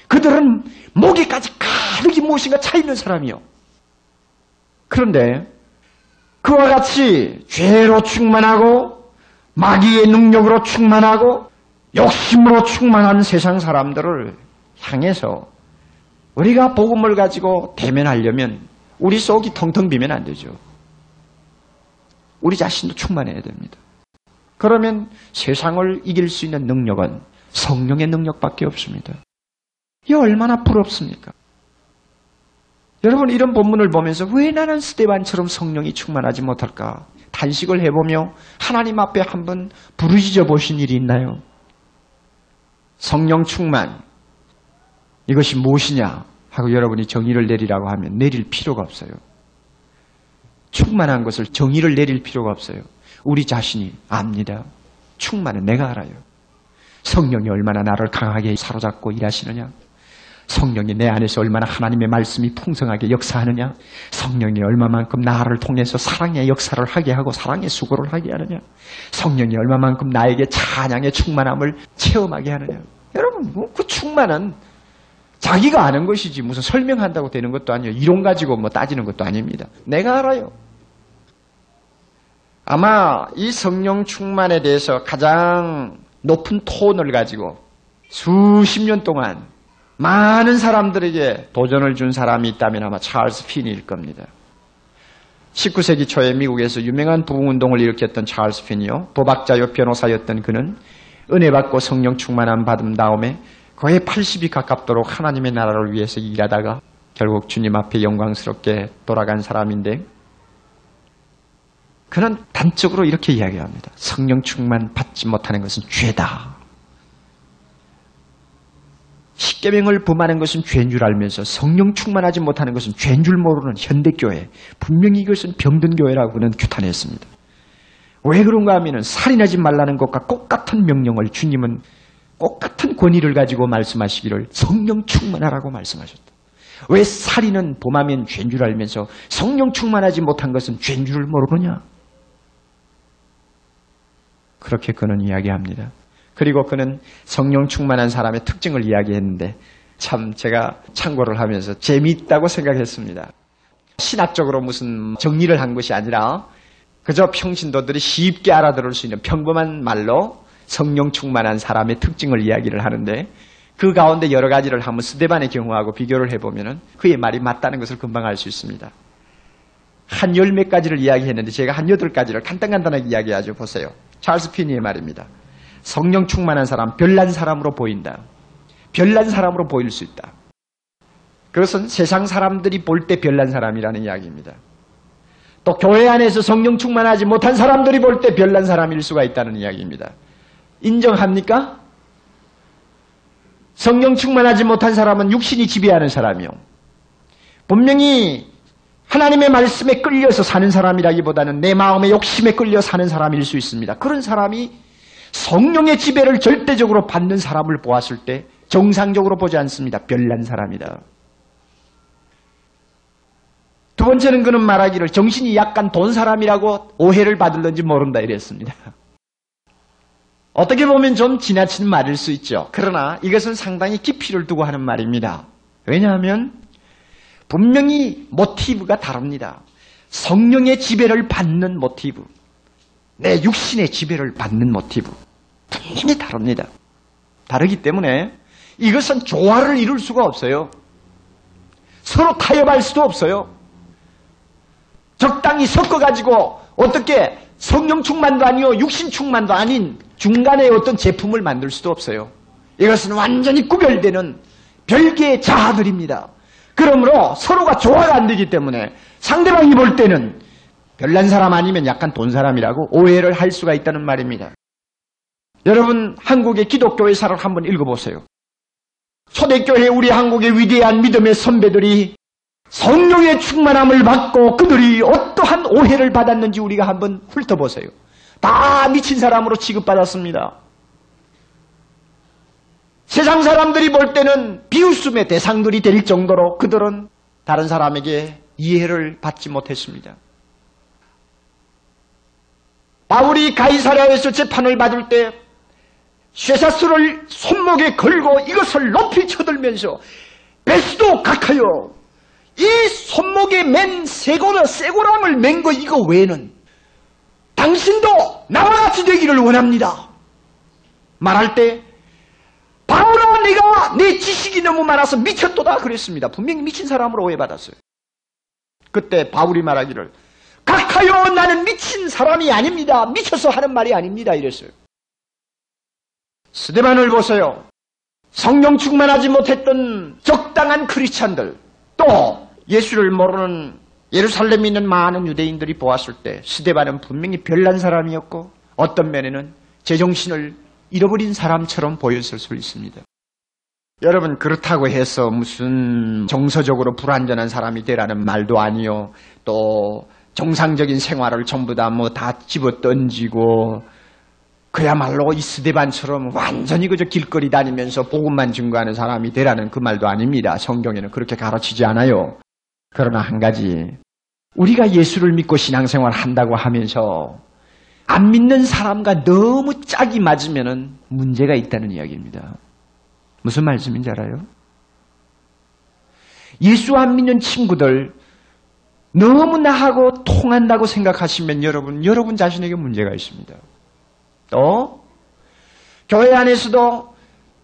그들은 목에까지 가득히 무엇인가 차 있는 사람이요. 그런데 그와 같이 죄로 충만하고 마귀의 능력으로 충만하고 욕심으로 충만한 세상 사람들을 향해서 우리가 복음을 가지고 대면하려면 우리 속이 텅텅 비면 안 되죠. 우리 자신도 충만해야 됩니다. 그러면 세상을 이길 수 있는 능력은 성령의 능력밖에 없습니다. 이 얼마나 부럽습니까? 여러분 이런 본문을 보면서 왜 나는 스테반처럼 성령이 충만하지 못할까? 단식을 해보며 하나님 앞에 한번 부르짖어 보신 일이 있나요? 성령 충만 이것이 무엇이냐 하고 여러분이 정의를 내리라고 하면 내릴 필요가 없어요. 충만한 것을 정의를 내릴 필요가 없어요. 우리 자신이 압니다. 충만은 내가 알아요. 성령이 얼마나 나를 강하게 사로잡고 일하시느냐? 성령이 내 안에서 얼마나 하나님의 말씀이 풍성하게 역사하느냐? 성령이 얼마만큼 나를 통해서 사랑의 역사를 하게 하고 사랑의 수고를 하게 하느냐? 성령이 얼마만큼 나에게 찬양의 충만함을 체험하게 하느냐? 여러분, 뭐 그 충만은 자기가 아는 것이지 무슨 설명한다고 되는 것도 아니에요. 이론 가지고 뭐 따지는 것도 아닙니다. 내가 알아요. 아마 이 성령 충만에 대해서 가장 높은 톤을 가지고 수십 년 동안 많은 사람들에게 도전을 준 사람이 있다면 아마 찰스 핀일 겁니다. 19세기 초에 미국에서 유명한 부흥운동을 일으켰던 찰스 핀이요. 도박자요 변호사였던 그는 은혜 받고 성령 충만함 받은 다음에 거의 80이 가깝도록 하나님의 나라를 위해서 일하다가 결국 주님 앞에 영광스럽게 돌아간 사람인데 그는 단적으로 이렇게 이야기합니다. 성령 충만 받지 못하는 것은 죄다. 십계명을 범하는 것은 죄인 줄 알면서 성령 충만하지 못하는 것은 죄인 줄 모르는 현대교회 분명히 이것은 병든 교회라고 그는 규탄했습니다. 왜 그런가 하면 살인하지 말라는 것과 똑같은 명령을 주님은 똑같은 권위를 가지고 말씀하시기를 성령 충만하라고 말씀하셨다. 왜 살인은 범하면 죄인 줄 알면서 성령 충만하지 못한 것은 죄인 줄 모르느냐? 그렇게 그는 이야기합니다. 그리고 그는 성령 충만한 사람의 특징을 이야기했는데 참 제가 참고를 하면서 재미있다고 생각했습니다. 신학적으로 무슨 정리를 한 것이 아니라 그저 평신도들이 쉽게 알아들을 수 있는 평범한 말로 성령 충만한 사람의 특징을 이야기를 하는데 그 가운데 여러 가지를 한번 스데반의 경우하고 비교를 해보면 그의 말이 맞다는 것을 금방 알 수 있습니다. 한 열몇 가지를 이야기했는데 제가 한 여덟 가지를 간단간단하게 이야기하죠. 보세요. 찰스 피니의 말입니다. 성령 충만한 사람, 별난 사람으로 보인다. 별난 사람으로 보일 수 있다. 그것은 세상 사람들이 볼 때 별난 사람이라는 이야기입니다. 또 교회 안에서 성령 충만하지 못한 사람들이 볼 때 별난 사람일 수가 있다는 이야기입니다. 인정합니까? 성령 충만하지 못한 사람은 육신이 지배하는 사람이요. 분명히 하나님의 말씀에 끌려서 사는 사람이라기보다는 내 마음의 욕심에 끌려 사는 사람일 수 있습니다. 그런 사람이 성령의 지배를 절대적으로 받는 사람을 보았을 때 정상적으로 보지 않습니다. 별난 사람이다. 두 번째는 그는 말하기를 정신이 약간 돈 사람이라고 오해를 받을는지 모른다 이랬습니다. 어떻게 보면 좀 지나친 말일 수 있죠. 그러나 이것은 상당히 깊이를 두고 하는 말입니다. 왜냐하면 분명히 모티브가 다릅니다. 성령의 지배를 받는 모티브, 내 육신의 지배를 받는 모티브 분명히 다릅니다. 다르기 때문에 이것은 조화를 이룰 수가 없어요. 서로 타협할 수도 없어요. 적당히 섞어가지고 어떻게 성령 충만도 아니요 육신 충만도 아닌 중간에 어떤 제품을 만들 수도 없어요. 이것은 완전히 구별되는 별개의 자아들입니다. 그러므로 서로가 조화가 안 되기 때문에 상대방이 볼 때는 별난 사람 아니면 약간 돈 사람이라고 오해를 할 수가 있다는 말입니다. 여러분 한국의 기독교 의 사를 한번 읽어보세요. 초대교회 우리 한국의 위대한 믿음의 선배들이 성령의 충만함을 받고 그들이 어떠한 오해를 받았는지 우리가 한번 훑어보세요. 다 미친 사람으로 취급받았습니다. 세상 사람들이 볼 때는 비웃음의 대상들이 될 정도로 그들은 다른 사람에게 이해를 받지 못했습니다. 바울이 가이사랴에서 재판을 받을 때 쇠사슬을 손목에 걸고 이것을 높이 쳐들면서 베스도 각하여 이 손목에 맨 세고나 쇠고랑을 맨 거 이거 외에는 당신도 나와 같이 되기를 원합니다. 말할 때 바울아 내가 내 지식이 너무 많아서 미쳤도다 그랬습니다. 분명히 미친 사람으로 오해받았어요. 그때 바울이 말하기를 각하여 나는 미친 사람이 아닙니다. 미쳐서 하는 말이 아닙니다. 이랬어요. 스데반을 보세요. 성령 충만하지 못했던 적당한 크리스찬들 또 예수를 모르는 예루살렘에 있는 많은 유대인들이 보았을 때 스데반은 분명히 별난 사람이었고 어떤 면에는 제정신을 잃어버린 사람처럼 보였을 수 있습니다. 여러분 그렇다고 해서 무슨 정서적으로 불완전한 사람이 되라는 말도 아니요. 또 정상적인 생활을 전부 다 뭐 다 집어 던지고 그야말로 이 스데반처럼 완전히 그저 길거리 다니면서 복음만 증거하는 사람이 되라는 그 말도 아닙니다. 성경에는 그렇게 가르치지 않아요. 그러나 한 가지 우리가 예수를 믿고 신앙생활 한다고 하면서 안 믿는 사람과 너무 짝이 맞으면 문제가 있다는 이야기입니다. 무슨 말씀인지 알아요? 예수 안 믿는 친구들 너무 나하고 통한다고 생각하시면 여러분, 여러분 자신에게 문제가 있습니다. 또 교회 안에서도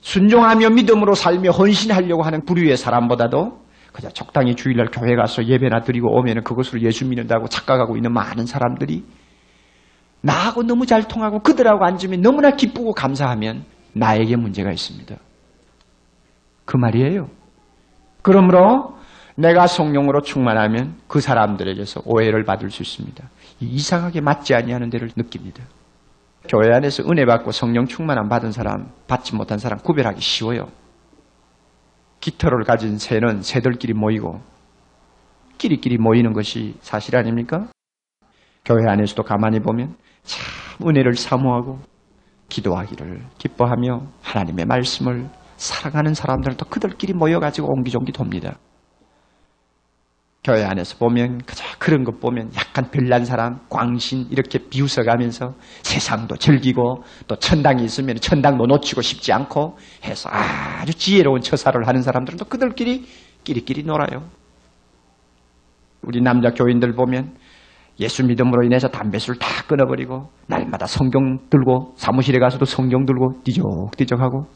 순종하며 믿음으로 살며 헌신하려고 하는 부류의 사람보다도 그냥 적당히 주일날 교회 가서 예배나 드리고 오면 그것으로 예수 믿는다고 착각하고 있는 많은 사람들이 나하고 너무 잘 통하고 그들하고 앉으면 너무나 기쁘고 감사하면 나에게 문제가 있습니다. 그 말이에요. 그러므로 내가 성령으로 충만하면 그 사람들에게서 오해를 받을 수 있습니다. 이상하게 맞지 아니하는 데를 느낍니다. 교회 안에서 은혜 받고 성령 충만함 받은 사람, 받지 못한 사람 구별하기 쉬워요. 깃털을 가진 새는 새들끼리 모이고 끼리끼리 모이는 것이 사실 아닙니까? 교회 안에서도 가만히 보면 참 은혜를 사모하고 기도하기를 기뻐하며 하나님의 말씀을 살아가는 사람들도 그들끼리 모여가지고 옹기종기 돕니다. 교회 안에서 보면 그저 그런 것 보면 약간 별난 사람, 광신 이렇게 비웃어가면서 세상도 즐기고 또 천당이 있으면 천당도 놓치고 싶지 않고 해서 아주 지혜로운 처사를 하는 사람들은 또 그들끼리 끼리끼리 놀아요. 우리 남자 교인들 보면 예수 믿음으로 인해서 담배술 다 끊어버리고 날마다 성경 들고 사무실에 가서도 성경 들고 뒤적뒤적하고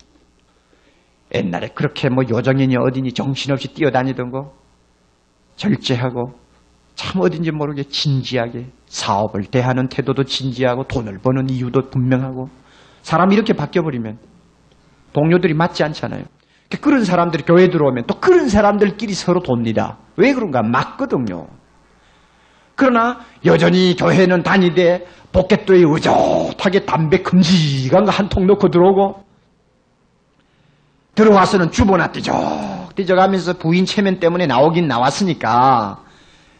옛날에 그렇게 뭐 요정이니 어디니 정신없이 뛰어다니던 거 절제하고 참 어딘지 모르게 진지하게 사업을 대하는 태도도 진지하고 돈을 버는 이유도 분명하고 사람이 이렇게 바뀌어버리면 동료들이 맞지 않잖아요. 그런 사람들이 교회 들어오면 또 그런 사람들끼리 서로 돕니다. 왜 그런가? 맞거든요. 그러나 여전히 교회는 다니되 포켓도에 의젓하게 담배 금지간 거 한 통 넣고 들어오고 들어와서는 주보나 띠 적 띠적하면서 부인 체면 때문에 나오긴 나왔으니까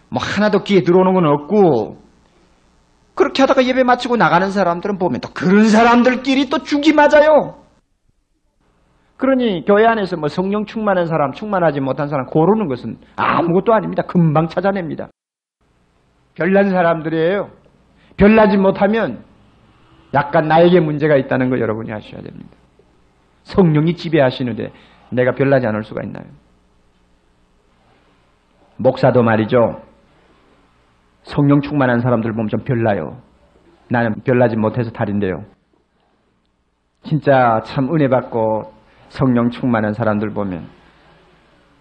뭐 하나도 귀에 들어오는 건 없고 그렇게 하다가 예배 마치고 나가는 사람들은 보면 또 그런 사람들끼리 또 죽이 맞아요. 그러니 교회 안에서 뭐 성령 충만한 사람, 충만하지 못한 사람 고르는 것은 아무것도 아닙니다. 금방 찾아냅니다. 별난 사람들이에요. 별나지 못하면 약간 나에게 문제가 있다는 거 여러분이 아셔야 됩니다. 성령이 지배하시는데 내가 별나지 않을 수가 있나요? 목사도 말이죠. 성령 충만한 사람들 보면 좀 별나요. 나는 별나지 못해서 탈인데요. 진짜 참 은혜 받고 성령 충만한 사람들 보면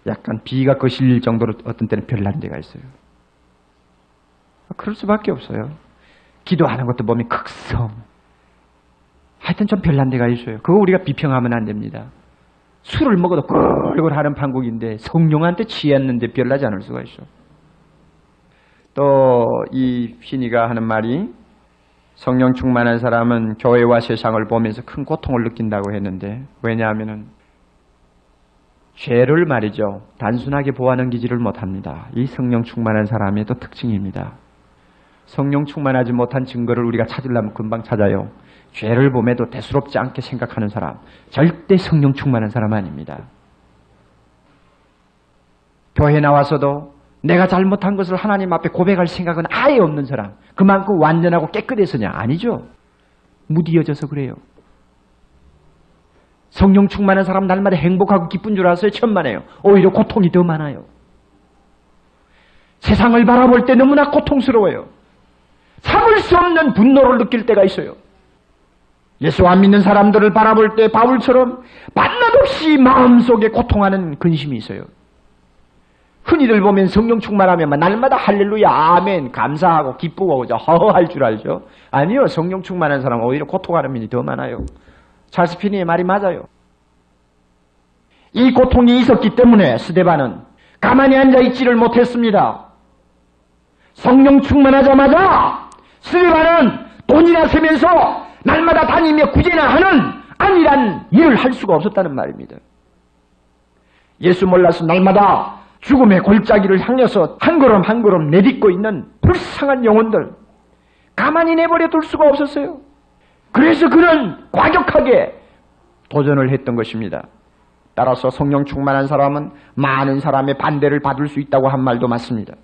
약간 비가 거실릴 정도로 어떤 때는 별난 데가 있어요. 그럴 수밖에 없어요. 기도하는 것도 보면 극성. 하여튼 좀 별난 데가 있어요. 그거 우리가 비평하면 안 됩니다. 술을 먹어도 꿀꿀 하는 판국인데 성령한테 취했는데 별나지 않을 수가 있어. 또 이 신이가 하는 말이 성령 충만한 사람은 교회와 세상을 보면서 큰 고통을 느낀다고 했는데 왜냐하면은 죄를 말이죠. 단순하게 보아넘기지를 못합니다. 이 성령 충만한 사람의 또 특징입니다. 성령 충만하지 못한 증거를 우리가 찾으려면 금방 찾아요. 죄를 봄에도 대수롭지 않게 생각하는 사람. 절대 성령 충만한 사람 아닙니다. 교회 나와서도 내가 잘못한 것을 하나님 앞에 고백할 생각은 아예 없는 사람. 그만큼 완전하고 깨끗해서냐? 아니죠. 무디어져서 그래요. 성령 충만한 사람 날마다 행복하고 기쁜 줄 아세요? 천만에요. 오히려 고통이 더 많아요. 세상을 바라볼 때 너무나 고통스러워요. 참을 수 없는 분노를 느낄 때가 있어요. 예수 안 믿는 사람들을 바라볼 때 바울처럼 반납없이 마음속에 고통하는 근심이 있어요. 흔히들 보면 성령 충만하면 날마다 할렐루야, 아멘, 감사하고 기쁘고 허허할 줄 알죠? 아니요, 성령 충만한 사람은 오히려 고통하는 면이 더 많아요. 찰스 피니의 말이 맞아요. 이 고통이 있었기 때문에 스데반은 가만히 앉아 있지를 못했습니다. 성령 충만하자마자 스데반은 돈이나 세면서 날마다 다니며 구제나 하는 아니란 일을 할 수가 없었다는 말입니다. 예수 몰라서 날마다 죽음의 골짜기를 향해서 한 걸음 한 걸음 내딛고 있는 불쌍한 영혼들 가만히 내버려 둘 수가 없었어요. 그래서 그는 과격하게 도전을 했던 것입니다. 따라서 성령 충만한 사람은 많은 사람의 반대를 받을 수 있다고 한 말도 맞습니다.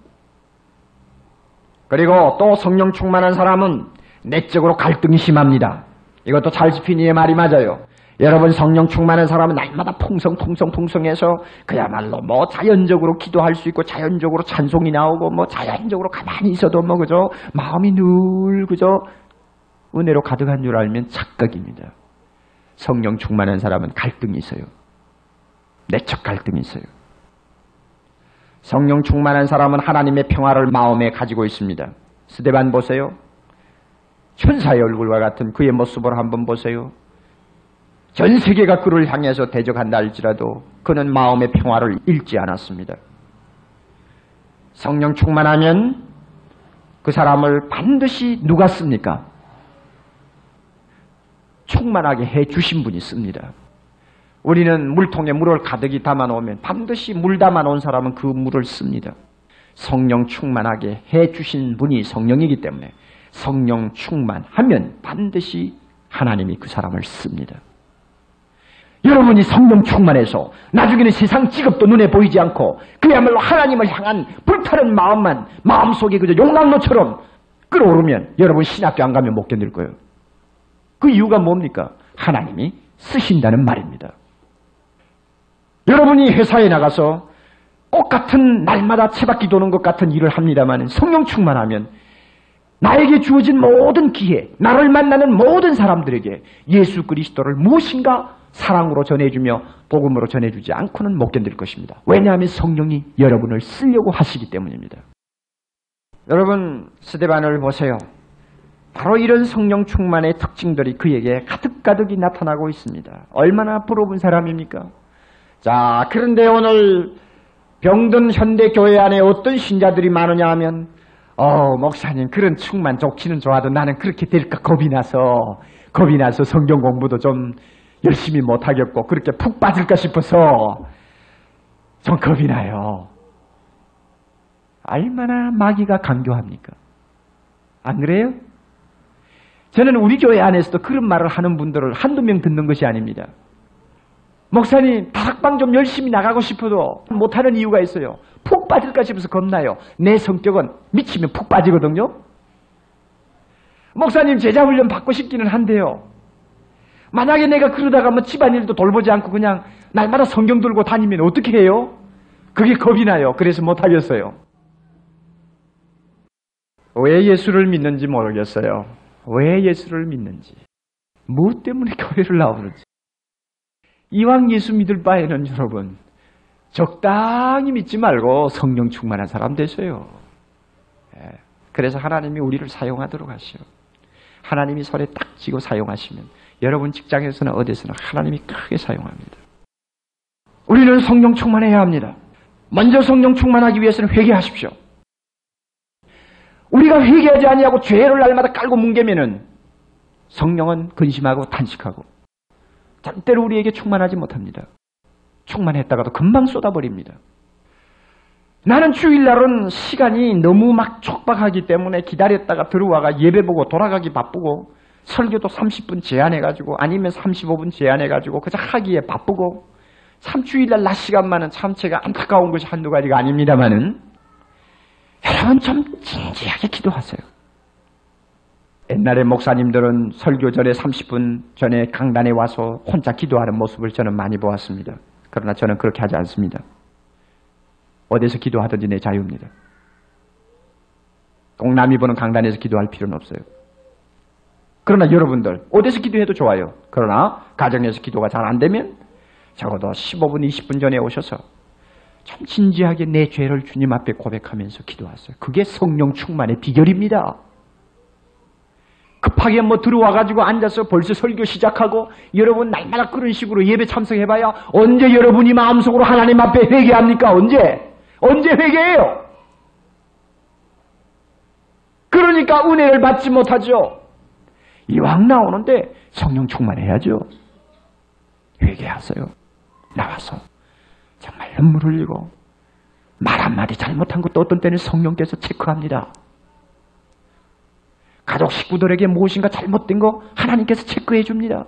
그리고 또 성령 충만한 사람은 내적으로 갈등이 심합니다. 이것도 찰스피니의 말이 맞아요. 여러분 성령 충만한 사람은 날마다 풍성풍성풍성해서 그야말로 뭐 자연적으로 기도할 수 있고 자연적으로 찬송이 나오고 뭐 자연적으로 가만히 있어도 뭐 그죠 마음이 늘 그죠 은혜로 가득한 줄 알면 착각입니다. 성령 충만한 사람은 갈등이 있어요. 내적 갈등이 있어요. 성령 충만한 사람은 하나님의 평화를 마음에 가지고 있습니다. 스데반 보세요. 천사의 얼굴과 같은 그의 모습을 한번 보세요. 전 세계가 그를 향해서 대적한다 할지라도 그는 마음의 평화를 잃지 않았습니다. 성령 충만하면 그 사람을 반드시 누가 씁니까? 충만하게 해 주신 분이 씁니다. 우리는 물통에 물을 가득히 담아 놓으면 반드시 물 담아 놓은 사람은 그 물을 씁니다. 성령 충만하게 해 주신 분이 성령이기 때문에 성령 충만하면 반드시 하나님이 그 사람을 씁니다. 여러분이 성령 충만해서 나중에는 세상 직업도 눈에 보이지 않고 그야말로 하나님을 향한 불타는 마음만 마음속에 그저 용광로처럼 끌어오르면 여러분 신학교 안 가면 못 견딜 거예요. 그 이유가 뭡니까? 하나님이 쓰신다는 말입니다. 여러분이 회사에 나가서 똑같은 날마다 채바퀴 도는 것 같은 일을 합니다만 성령 충만하면 나에게 주어진 모든 기회, 나를 만나는 모든 사람들에게 예수 그리스도를 무엇인가 사랑으로 전해주며 복음으로 전해주지 않고는 못 견딜 것입니다. 왜냐하면 성령이 여러분을 쓰려고 하시기 때문입니다. 여러분 스데반을 보세요. 바로 이런 성령 충만의 특징들이 그에게 가득가득이 나타나고 있습니다. 얼마나 부러운 사람입니까? 자, 그런데 오늘 병든 현대 교회 안에 어떤 신자들이 많으냐 하면 어, 목사님 그런 충만 좋기는 좋아도 나는 그렇게 될까 겁이 나서 겁이 나서 성경 공부도 좀 열심히 못 하겠고 그렇게 푹 빠질까 싶어서 좀 겁이 나요. 얼마나 마귀가 강교합니까? 안 그래요? 저는 우리 교회 안에서도 그런 말을 하는 분들을 한두 명 듣는 것이 아닙니다. 목사님, 다락방 좀 열심히 나가고 싶어도 못하는 이유가 있어요. 푹 빠질까 싶어서 겁나요. 내 성격은 미치면 푹 빠지거든요. 목사님, 제자 훈련 받고 싶기는 한데요. 만약에 내가 그러다가 뭐 집안일도 돌보지 않고 그냥 날마다 성경 들고 다니면 어떻게 해요? 그게 겁이 나요. 그래서 못하겠어요. 왜 예수를 믿는지 모르겠어요. 왜 예수를 믿는지. 무엇 때문에 교회를 나오는지. 이왕 예수 믿을 바에는 여러분, 적당히 믿지 말고 성령 충만한 사람 되세요. 예. 그래서 하나님이 우리를 사용하도록 하시오. 하나님이 손에 딱 쥐고 사용하시면 여러분 직장에서나 어디서나 하나님이 크게 사용합니다. 우리는 성령 충만해야 합니다. 먼저 성령 충만하기 위해서는 회개하십시오. 우리가 회개하지 아니하고 죄를 날마다 깔고 뭉개면은 성령은 근심하고 탄식하고 절대로 우리에게 충만하지 못합니다. 충만했다가도 금방 쏟아버립니다. 나는 주일날은 시간이 너무 막 촉박하기 때문에 기다렸다가 들어와가 예배 보고 돌아가기 바쁘고 설교도 30분 제한해가지고 아니면 35분 제한해가지고 그저 하기에 바쁘고 참 주일날 낮 시간만은 참 제가 안타까운 것이 한두 가지가 아닙니다만은 여러분 좀 진지하게 기도하세요. 옛날에 목사님들은 설교 전에 30분 전에 강단에 와서 혼자 기도하는 모습을 저는 많이 보았습니다. 그러나 저는 그렇게 하지 않습니다. 어디서 기도하든지 내 자유입니다. 꼭 남이 보는 강단에서 기도할 필요는 없어요. 그러나 여러분들 어디서 기도해도 좋아요. 그러나 가정에서 기도가 잘 안 되면 적어도 15분, 20분 전에 오셔서 참 진지하게 내 죄를 주님 앞에 고백하면서 기도하세요. 그게 성령 충만의 비결입니다. 급하게 뭐 들어와가지고 앉아서 벌써 설교 시작하고 여러분 날마다 그런 식으로 예배 참석해봐야 언제 여러분이 마음속으로 하나님 앞에 회개합니까? 언제? 언제 회개해요? 그러니까 은혜를 받지 못하죠. 이왕 나오는데 성령 충만해야죠. 회개하세요. 나와서 정말 눈물 흘리고 말 한마디 잘못한 것도 어떤 때는 성령께서 체크합니다. 가족 식구들에게 무엇인가 잘못된 거 하나님께서 체크해 줍니다.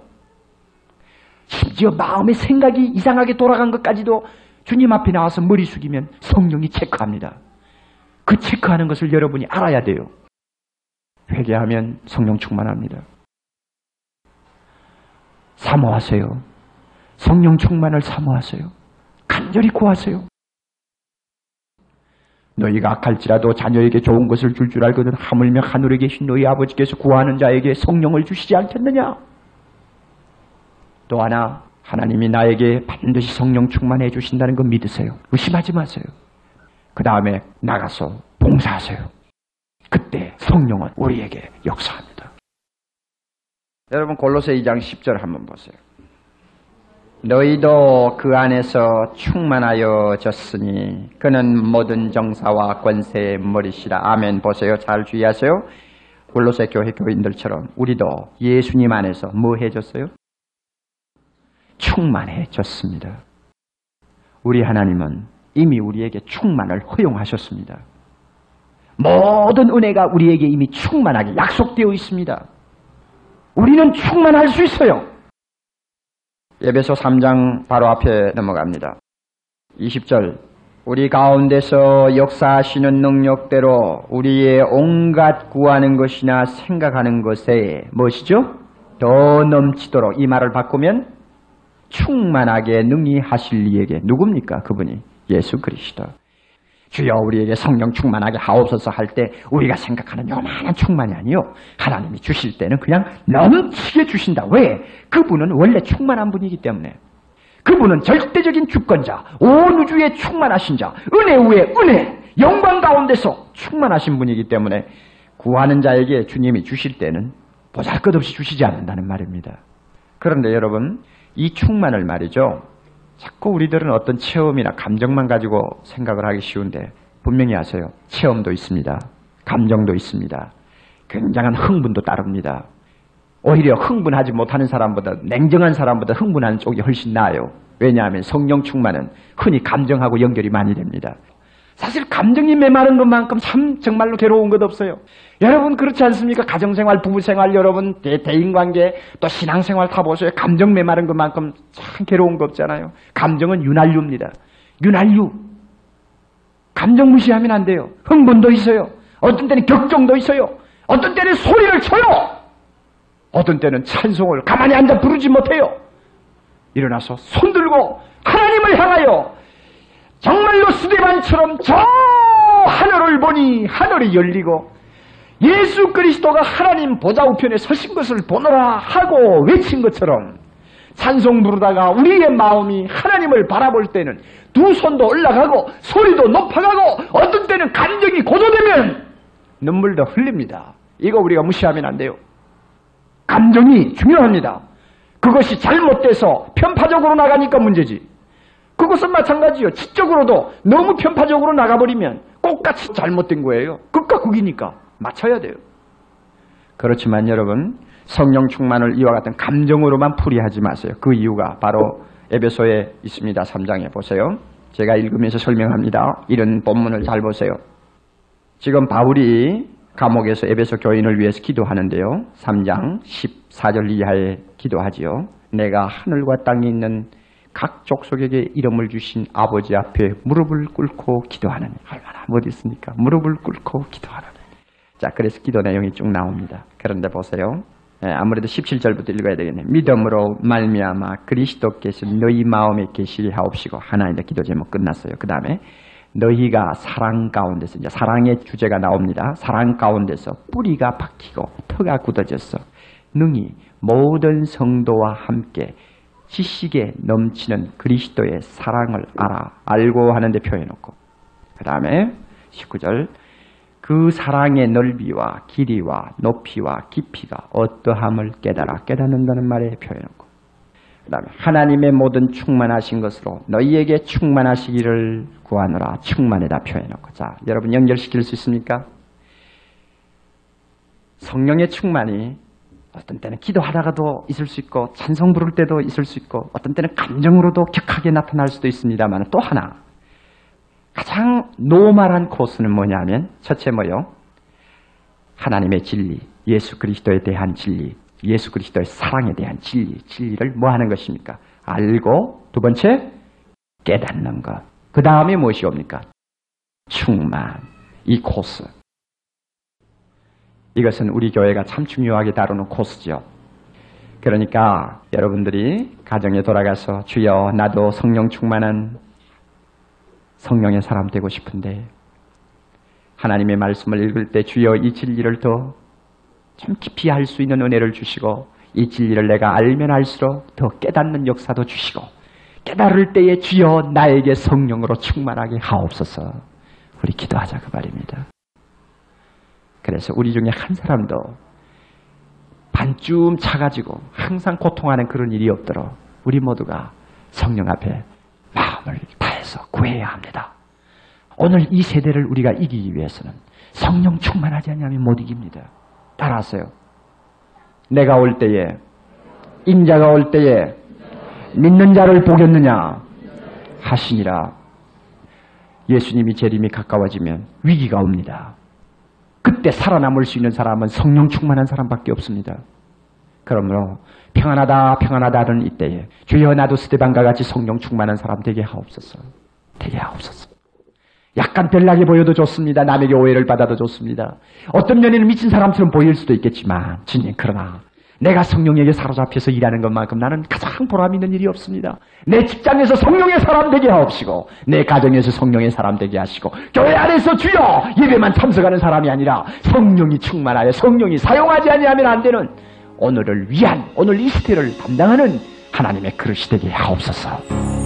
심지어 마음의 생각이 이상하게 돌아간 것까지도 주님 앞에 나와서 머리 숙이면 성령이 체크합니다. 그 체크하는 것을 여러분이 알아야 돼요. 회개하면 성령 충만합니다. 사모하세요. 성령 충만을 사모하세요. 간절히 구하세요. 너희가 악할지라도 자녀에게 좋은 것을 줄줄 알거든 하물며 하늘에 계신 너희 아버지께서 구하는 자에게 성령을 주시지 않겠느냐? 또 하나 하나님이 나에게 반드시 성령 충만해 주신다는 거 믿으세요. 의심하지 마세요. 그 다음에 나가서 봉사하세요. 그때 성령은 우리에게 역사합니다. 여러분 골로새 2장 10절 한번 보세요. 너희도 그 안에서 충만하여졌으니 그는 모든 정사와 권세의 머리시라. 아멘. 보세요. 잘 주의하세요. 골로새 교회 교인들처럼 우리도 예수님 안에서 뭐 해졌어요? 충만해졌습니다. 우리 하나님은 이미 우리에게 충만을 허용하셨습니다. 모든 은혜가 우리에게 이미 충만하게 약속되어 있습니다. 우리는 충만할 수 있어요. 예배소 3장 바로 앞에 넘어갑니다. 20절 우리 가운데서 역사하시는 능력대로 우리의 온갖 구하는 것이나 생각하는 것에 무엇이죠? 더 넘치도록 이 말을 바꾸면 충만하게 능히 하실 이에게 누굽니까? 그분이 예수 그리스도. 주여 우리에게 성령 충만하게 하옵소서 할 때 우리가 생각하는 요만한 충만이 아니요. 하나님이 주실 때는 그냥 넘치게 주신다. 왜? 그분은 원래 충만한 분이기 때문에. 그분은 절대적인 주권자, 온 우주에 충만하신 자, 은혜 위에 은혜, 영광 가운데서 충만하신 분이기 때문에 구하는 자에게 주님이 주실 때는 보잘것없이 주시지 않는다는 말입니다. 그런데 여러분, 이 충만을 말이죠. 자꾸 우리들은 어떤 체험이나 감정만 가지고 생각을 하기 쉬운데 분명히 아세요. 체험도 있습니다. 감정도 있습니다. 굉장한 흥분도 따릅니다. 오히려 흥분하지 못하는 사람보다 냉정한 사람보다 흥분하는 쪽이 훨씬 나아요. 왜냐하면 성령 충만은 흔히 감정하고 연결이 많이 됩니다. 사실 감정이 메마른 것만큼 참 정말로 괴로운 것 없어요. 여러분 그렇지 않습니까? 가정생활, 부부생활, 여러분 대, 인관계 또 신앙생활 다 보세요. 감정 메마른 것만큼 참 괴로운 거 없잖아요. 감정은 윤활유입니다. 윤활유. 감정 무시하면 안 돼요. 흥분도 있어요. 어떤 때는 격정도 있어요. 어떤 때는 소리를 쳐요. 어떤 때는 찬송을 가만히 앉아 부르지 못해요. 일어나서 손들고 하나님을 향하여 정말로 스데반처럼 저 하늘을 보니 하늘이 열리고 예수 그리스도가 하나님 보좌 우편에 서신 것을 보노라 하고 외친 것처럼 찬송 부르다가 우리의 마음이 하나님을 바라볼 때는 두 손도 올라가고 소리도 높아가고 어떤 때는 감정이 고조되면 눈물도 흘립니다. 이거 우리가 무시하면 안 돼요. 감정이 중요합니다. 그것이 잘못돼서 편파적으로 나가니까 문제지. 그것은 마찬가지요. 지적으로도 너무 편파적으로 나가버리면 똑같이 잘못된 거예요. 극과 극이니까 맞춰야 돼요. 그렇지만 여러분 성령 충만을 이와 같은 감정으로만 풀이하지 마세요. 그 이유가 바로 에베소에 있습니다. 3장에 보세요. 제가 읽으면서 설명합니다. 이런 본문을 잘 보세요. 지금 바울이 감옥에서 에베소 교인을 위해서 기도하는데요. 3장 14절 이하에 기도하지요. 내가 하늘과 땅에 있는 각 족속에게 이름을 주신 아버지 앞에 무릎을 꿇고 기도하느니 얼마나 멋있습니까? 무릎을 꿇고 기도하느니 자 그래서 기도 내용이 쭉 나옵니다. 그런데 보세요. 예, 아무래도 17절부터 읽어야 되겠네. 믿음으로 말미암아 그리스도께서 너희 마음에 계시게 하옵시고 하나님의 기도 제목 끝났어요. 그 다음에 너희가 사랑 가운데서 이제 사랑의 주제가 나옵니다. 사랑 가운데서 뿌리가 박히고 터가 굳어져서 능히 모든 성도와 함께 지식에 넘치는 그리스도의 사랑을 알아 알고 하는데 표해놓고. 그 다음에 19절 그 사랑의 넓이와 길이와 높이와 깊이가 어떠함을 깨달아 깨닫는다는 말에 표해놓고. 그 다음에 하나님의 모든 충만하신 것으로 너희에게 충만하시기를 구하노라. 충만에다 표해놓고. 자 여러분 연결시킬 수 있습니까? 성령의 충만이 어떤 때는 기도하다가도 있을 수 있고 찬송 부를 때도 있을 수 있고 어떤 때는 감정으로도 격하게 나타날 수도 있습니다만 또 하나 가장 normal한 코스는 뭐냐면 첫째 뭐요? 하나님의 진리, 예수 그리스도에 대한 진리, 예수 그리스도의 사랑에 대한 진리, 진리를 뭐 하는 것입니까? 알고 두 번째 깨닫는 것. 그 다음에 무엇이 옵니까? 충만. 이 코스. 이것은 우리 교회가 참 중요하게 다루는 코스죠. 그러니까 여러분들이 가정에 돌아가서 주여 나도 성령 충만한 성령의 사람 되고 싶은데 하나님의 말씀을 읽을 때 주여 이 진리를 더좀 깊이 할 수 있는 은혜를 주시고 이 진리를 내가 알면 알수록 더 깨닫는 역사도 주시고 깨달을 때에 주여 나에게 성령으로 충만하게 하옵소서 우리 기도하자 그 말입니다. 그래서 우리 중에 한 사람도 반쯤 차가지고 항상 고통하는 그런 일이 없도록 우리 모두가 성령 앞에 마음을 다해서 구해야 합니다. 오늘 이 세대를 우리가 이기기 위해서는 성령 충만하지 않으면 못 이깁니다. 따라하세요. 내가 올 때에 인자가 올 때에 믿는 자를 보겠느냐 하시니라. 예수님이 재림이 가까워지면 위기가 옵니다. 그때 살아남을 수 있는 사람은 성령 충만한 사람밖에 없습니다. 그러므로 평안하다 평안하다는 이때에 주여 나도 스테반과 같이 성령 충만한 사람 되게 하옵소서. 되게 하옵소서. 약간 별나게 보여도 좋습니다. 남에게 오해를 받아도 좋습니다. 어떤 면에는 미친 사람처럼 보일 수도 있겠지만 주님 그러나 내가 성령에게 사로잡혀서 일하는 것만큼 나는 가장 보람 있는 일이 없습니다. 내 직장에서 성령의 사람 되게 하옵시고 내 가정에서 성령의 사람 되게 하시고 교회 안에서 주여 예배만 참석하는 사람이 아니라 성령이 충만하여 성령이 사용하지 아니하면 안 되는 오늘을 위한 오늘 이 시대를 담당하는 하나님의 그릇이 되게 하옵소서.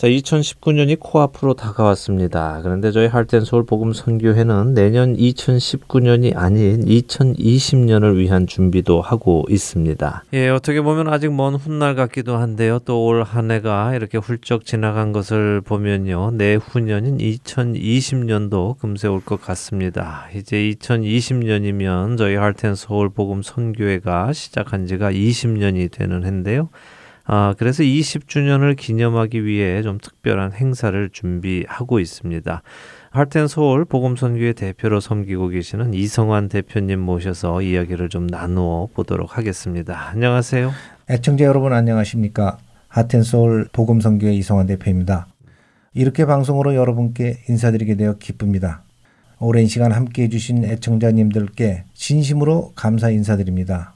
자, 2019년이 코앞으로 다가왔습니다. 그런데 저희 할텐 서울 복음 선교회는 내년 2019년이 아닌 2020년을 위한 준비도 하고 있습니다. 예, 어떻게 보면 아직 먼 훗날 같기도 한데요. 또 올 한 해가 이렇게 훌쩍 지나간 것을 보면요. 내후년인 2020년도 금세 올 것 같습니다. 이제 2020년이면 저희 할텐 서울 복음 선교회가 시작한 지가 20년이 되는 해인데요. 아, 그래서 20주년을 기념하기 위해 좀 특별한 행사를 준비하고 있습니다. 할텐 서울 복음선교회 대표로 섬기고 계시는 이성환 대표님 모셔서 이야기를 좀 나누어 보도록 하겠습니다. 안녕하세요. 애청자 여러분 안녕하십니까? 하텐 서울 복음성교회 이성환 대표입니다. 이렇게 방송으로 여러분께 인사드리게 되어 기쁩니다. 오랜 시간 함께 해주신 애청자님들께 진심으로 감사 인사드립니다.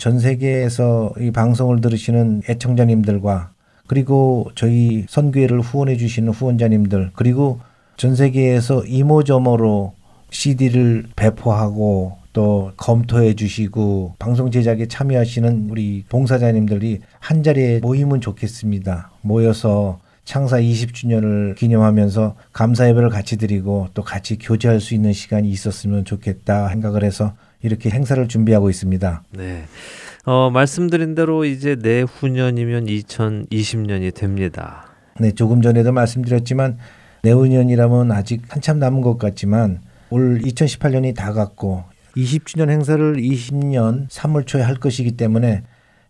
전 세계에서 이 방송을 들으시는 애청자님들과 그리고 저희 선교회를 후원해 주시는 후원자님들 그리고 전 세계에서 이모저모로 CD를 배포하고 또 검토해 주시고 방송 제작에 참여하시는 우리 봉사자님들이 한 자리에 모이면 좋겠습니다. 모여서 창사 20주년을 기념하면서 감사 예배를 같이 드리고 또 같이 교제할 수 있는 시간이 있었으면 좋겠다 생각을 해서 이렇게 행사를 준비하고 있습니다. 네. 어, 말씀드린 대로 이제 내후년이면 2020년이 됩니다. 네, 조금 전에도 말씀드렸지만 내후년이라면 아직 한참 남은 것 같지만 올 2018년이 다 갔고 20주년 행사를 20년 3월 초에 할 것이기 때문에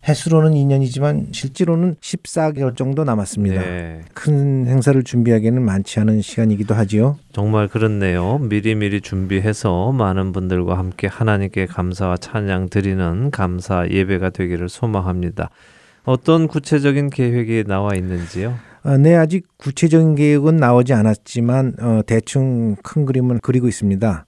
해수로는 2년이지만 실제로는 14개월 정도 남았습니다. 네. 큰 행사를 준비하기에는 많지 않은 시간이기도 하지요. 정말 그렇네요. 미리미리 준비해서 많은 분들과 함께 하나님께 감사와 찬양 드리는 감사 예배가 되기를 소망합니다. 어떤 구체적인 계획이 나와 있는지요? 어, 네, 아직 구체적인 계획은 나오지 않았지만 어, 대충 큰 그림은 그리고 있습니다.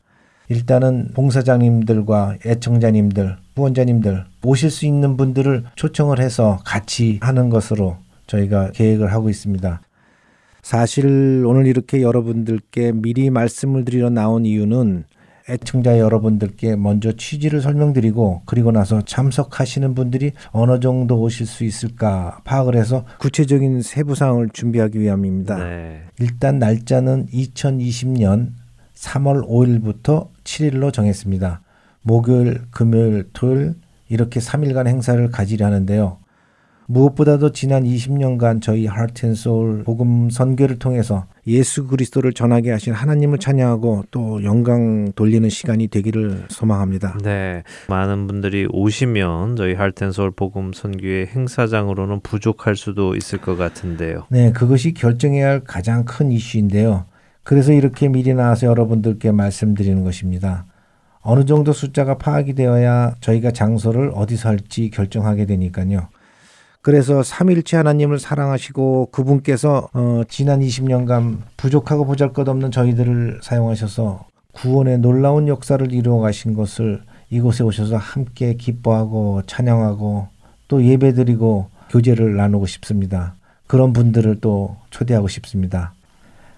일단은 봉사장님들과 애청자님들, 후원자님들 오실 수 있는 분들을 초청을 해서 같이 하는 것으로 저희가 계획을 하고 있습니다. 사실 오늘 이렇게 여러분들께 미리 말씀을 드리러 나온 이유는 애청자 여러분들께 먼저 취지를 설명드리고 그리고 나서 참석하시는 분들이 어느 정도 오실 수 있을까 파악을 해서 구체적인 세부 사항을 준비하기 위함입니다. 네. 일단 날짜는 2020년 3월 5일부터 7일로 정했습니다. 목요일, 금요일, 토요일 이렇게 3일간 행사를 가지려 하는데요. 무엇보다도 지난 20년간 저희 하트앤소울 복음 선교를 통해서 예수 그리스도를 전하게 하신 하나님을 찬양하고 또 영광 돌리는 시간이 되기를 소망합니다. 네. 많은 분들이 오시면 저희 할텐서울 복음 선교회 행사장으로는 부족할 수도 있을 것 같은데요. 네, 그것이 결정해야 할 가장 큰 이슈인데요. 그래서 이렇게 미리 나와서 여러분들께 말씀드리는 것입니다. 어느 정도 숫자가 파악이 되어야 저희가 장소를 어디서 할지 결정하게 되니까요. 그래서 삼일째 하나님을 사랑하시고 그분께서 어, 지난 20년간 부족하고 보잘것없는 저희들을 사용하셔서 구원의 놀라운 역사를 이루어 가신 것을 이곳에 오셔서 함께 기뻐하고 찬양하고 또 예배드리고 교제를 나누고 싶습니다. 그런 분들을 또 초대하고 싶습니다.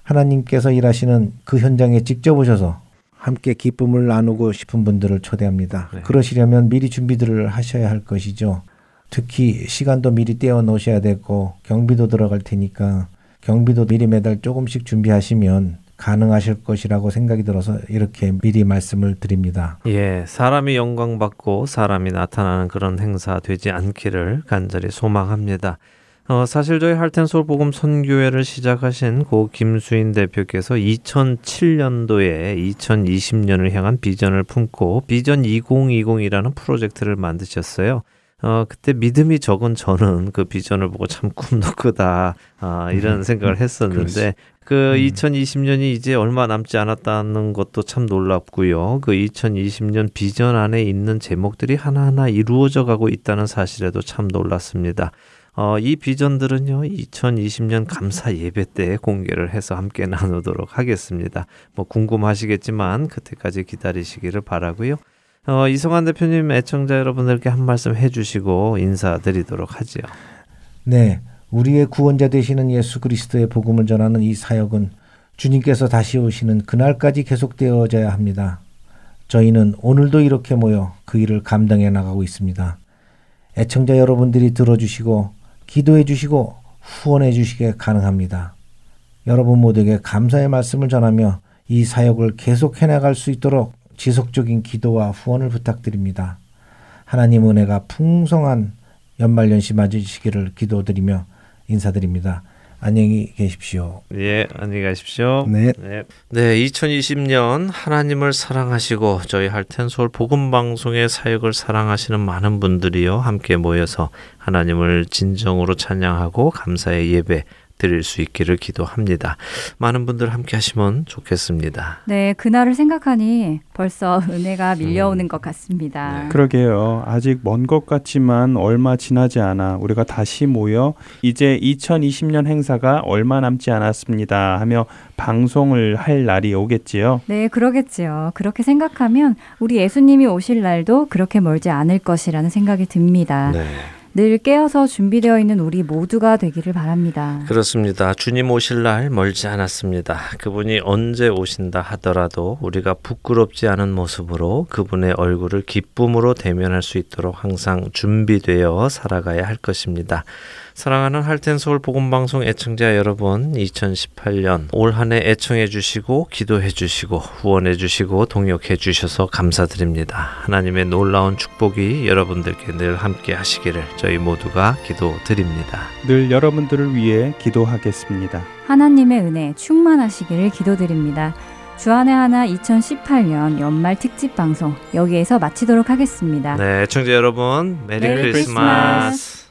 하나님께서 일하시는 그 현장에 직접 오셔서 함께 기쁨을 나누고 싶은 분들을 초대합니다. 네. 그러시려면 미리 준비들을 하셔야 할 것이죠. 특히 시간도 미리 떼어 놓으셔야 되고 경비도 들어갈 테니까 경비도 미리 매달 조금씩 준비하시면 가능하실 것이라고 생각이 들어서 이렇게 미리 말씀을 드립니다. 예, 사람이 영광 받고 사람이 나타나는 그런 행사 되지 않기를 간절히 소망합니다. 어, 사실 저희 할텐솔 복음 선교회를 시작하신 고 김수인 대표께서 2007년도에 2020년을 향한 비전을 품고 비전 2020이라는 프로젝트를 만드셨어요. 어, 그때 믿음이 적은 저는 그 비전을 보고 참 꿈도 크다, 아, 이런 생각을 했었는데, 그 2020년이 이제 얼마 남지 않았다는 것도 참 놀랍고요. 그 2020년 비전 안에 있는 제목들이 하나하나 이루어져 가고 있다는 사실에도 참 놀랐습니다. 어, 이 비전들은요, 2020년 감사 예배 때 공개를 해서 함께 나누도록 하겠습니다. 뭐 궁금하시겠지만 그때까지 기다리시기를 바라고요. 어, 이성환 대표님 애청자 여러분들께 한 말씀 해주시고 인사드리도록 하지요. 네, 우리의 구원자 되시는 예수 그리스도의 복음을 전하는 이 사역은 주님께서 다시 오시는 그날까지 계속되어져야 합니다. 저희는 오늘도 이렇게 모여 그 일을 감당해 나가고 있습니다. 애청자 여러분들이 들어주시고 기도해 주시고 후원해 주시게 가능합니다. 여러분 모두에게 감사의 말씀을 전하며 이 사역을 계속 해나갈 수 있도록 지속적인 기도와 후원을 부탁드립니다. 하나님 은혜가 풍성한 연말연시 맞으시기를 기도드리며 인사드립니다. 안녕히 계십시오. 예, 안녕히 가십시오. 네. 네. 네, 2020년 하나님을 사랑하시고 저희 할텐솔 복음 방송의 사역을 사랑하시는 많은 분들이요 함께 모여서 하나님을 진정으로 찬양하고 감사의 예배 드릴 수 있기를 기도합니다. 많은 분들 함께 하시면 좋겠습니다. 네, 그날을 생각하니 벌써 은혜가 밀려오는 것 같습니다. 네. 그러게요. 아직 먼 것 같지만 얼마 지나지 않아 우리가 다시 모여 이제 2020년 행사가 얼마 남지 않았습니다 하며 방송을 할 날이 오겠지요. 네, 그러겠지요. 그렇게 생각하면 우리 예수님이 오실 날도 그렇게 멀지 않을 것이라는 생각이 듭니다. 네. 늘 깨어서 준비되어 있는 우리 모두가 되기를 바랍니다. 그렇습니다. 주님 오실 날 멀지 않았습니다. 그분이 언제 오신다 하더라도 우리가 부끄럽지 않은 모습으로 그분의 얼굴을 기쁨으로 대면할 수 있도록 항상 준비되어 살아가야 할 것입니다. 사랑하는 할텐 서울 복음 방송 애청자 여러분, 2018년 올 한해 애청해 주시고 기도해 주시고 후원해 주시고 동역해 주셔서 감사드립니다. 하나님의 놀라운 축복이 여러분들께 늘 함께 하시기를 저희 모두가 기도드립니다. 늘 여러분들을 위해 기도하겠습니다. 하나님의 은혜 충만하시기를 기도드립니다. 주안의 하나 2018년 연말 특집 방송 여기에서 마치도록 하겠습니다. 네, 애청자 여러분, Merry, Merry Christmas. Christmas.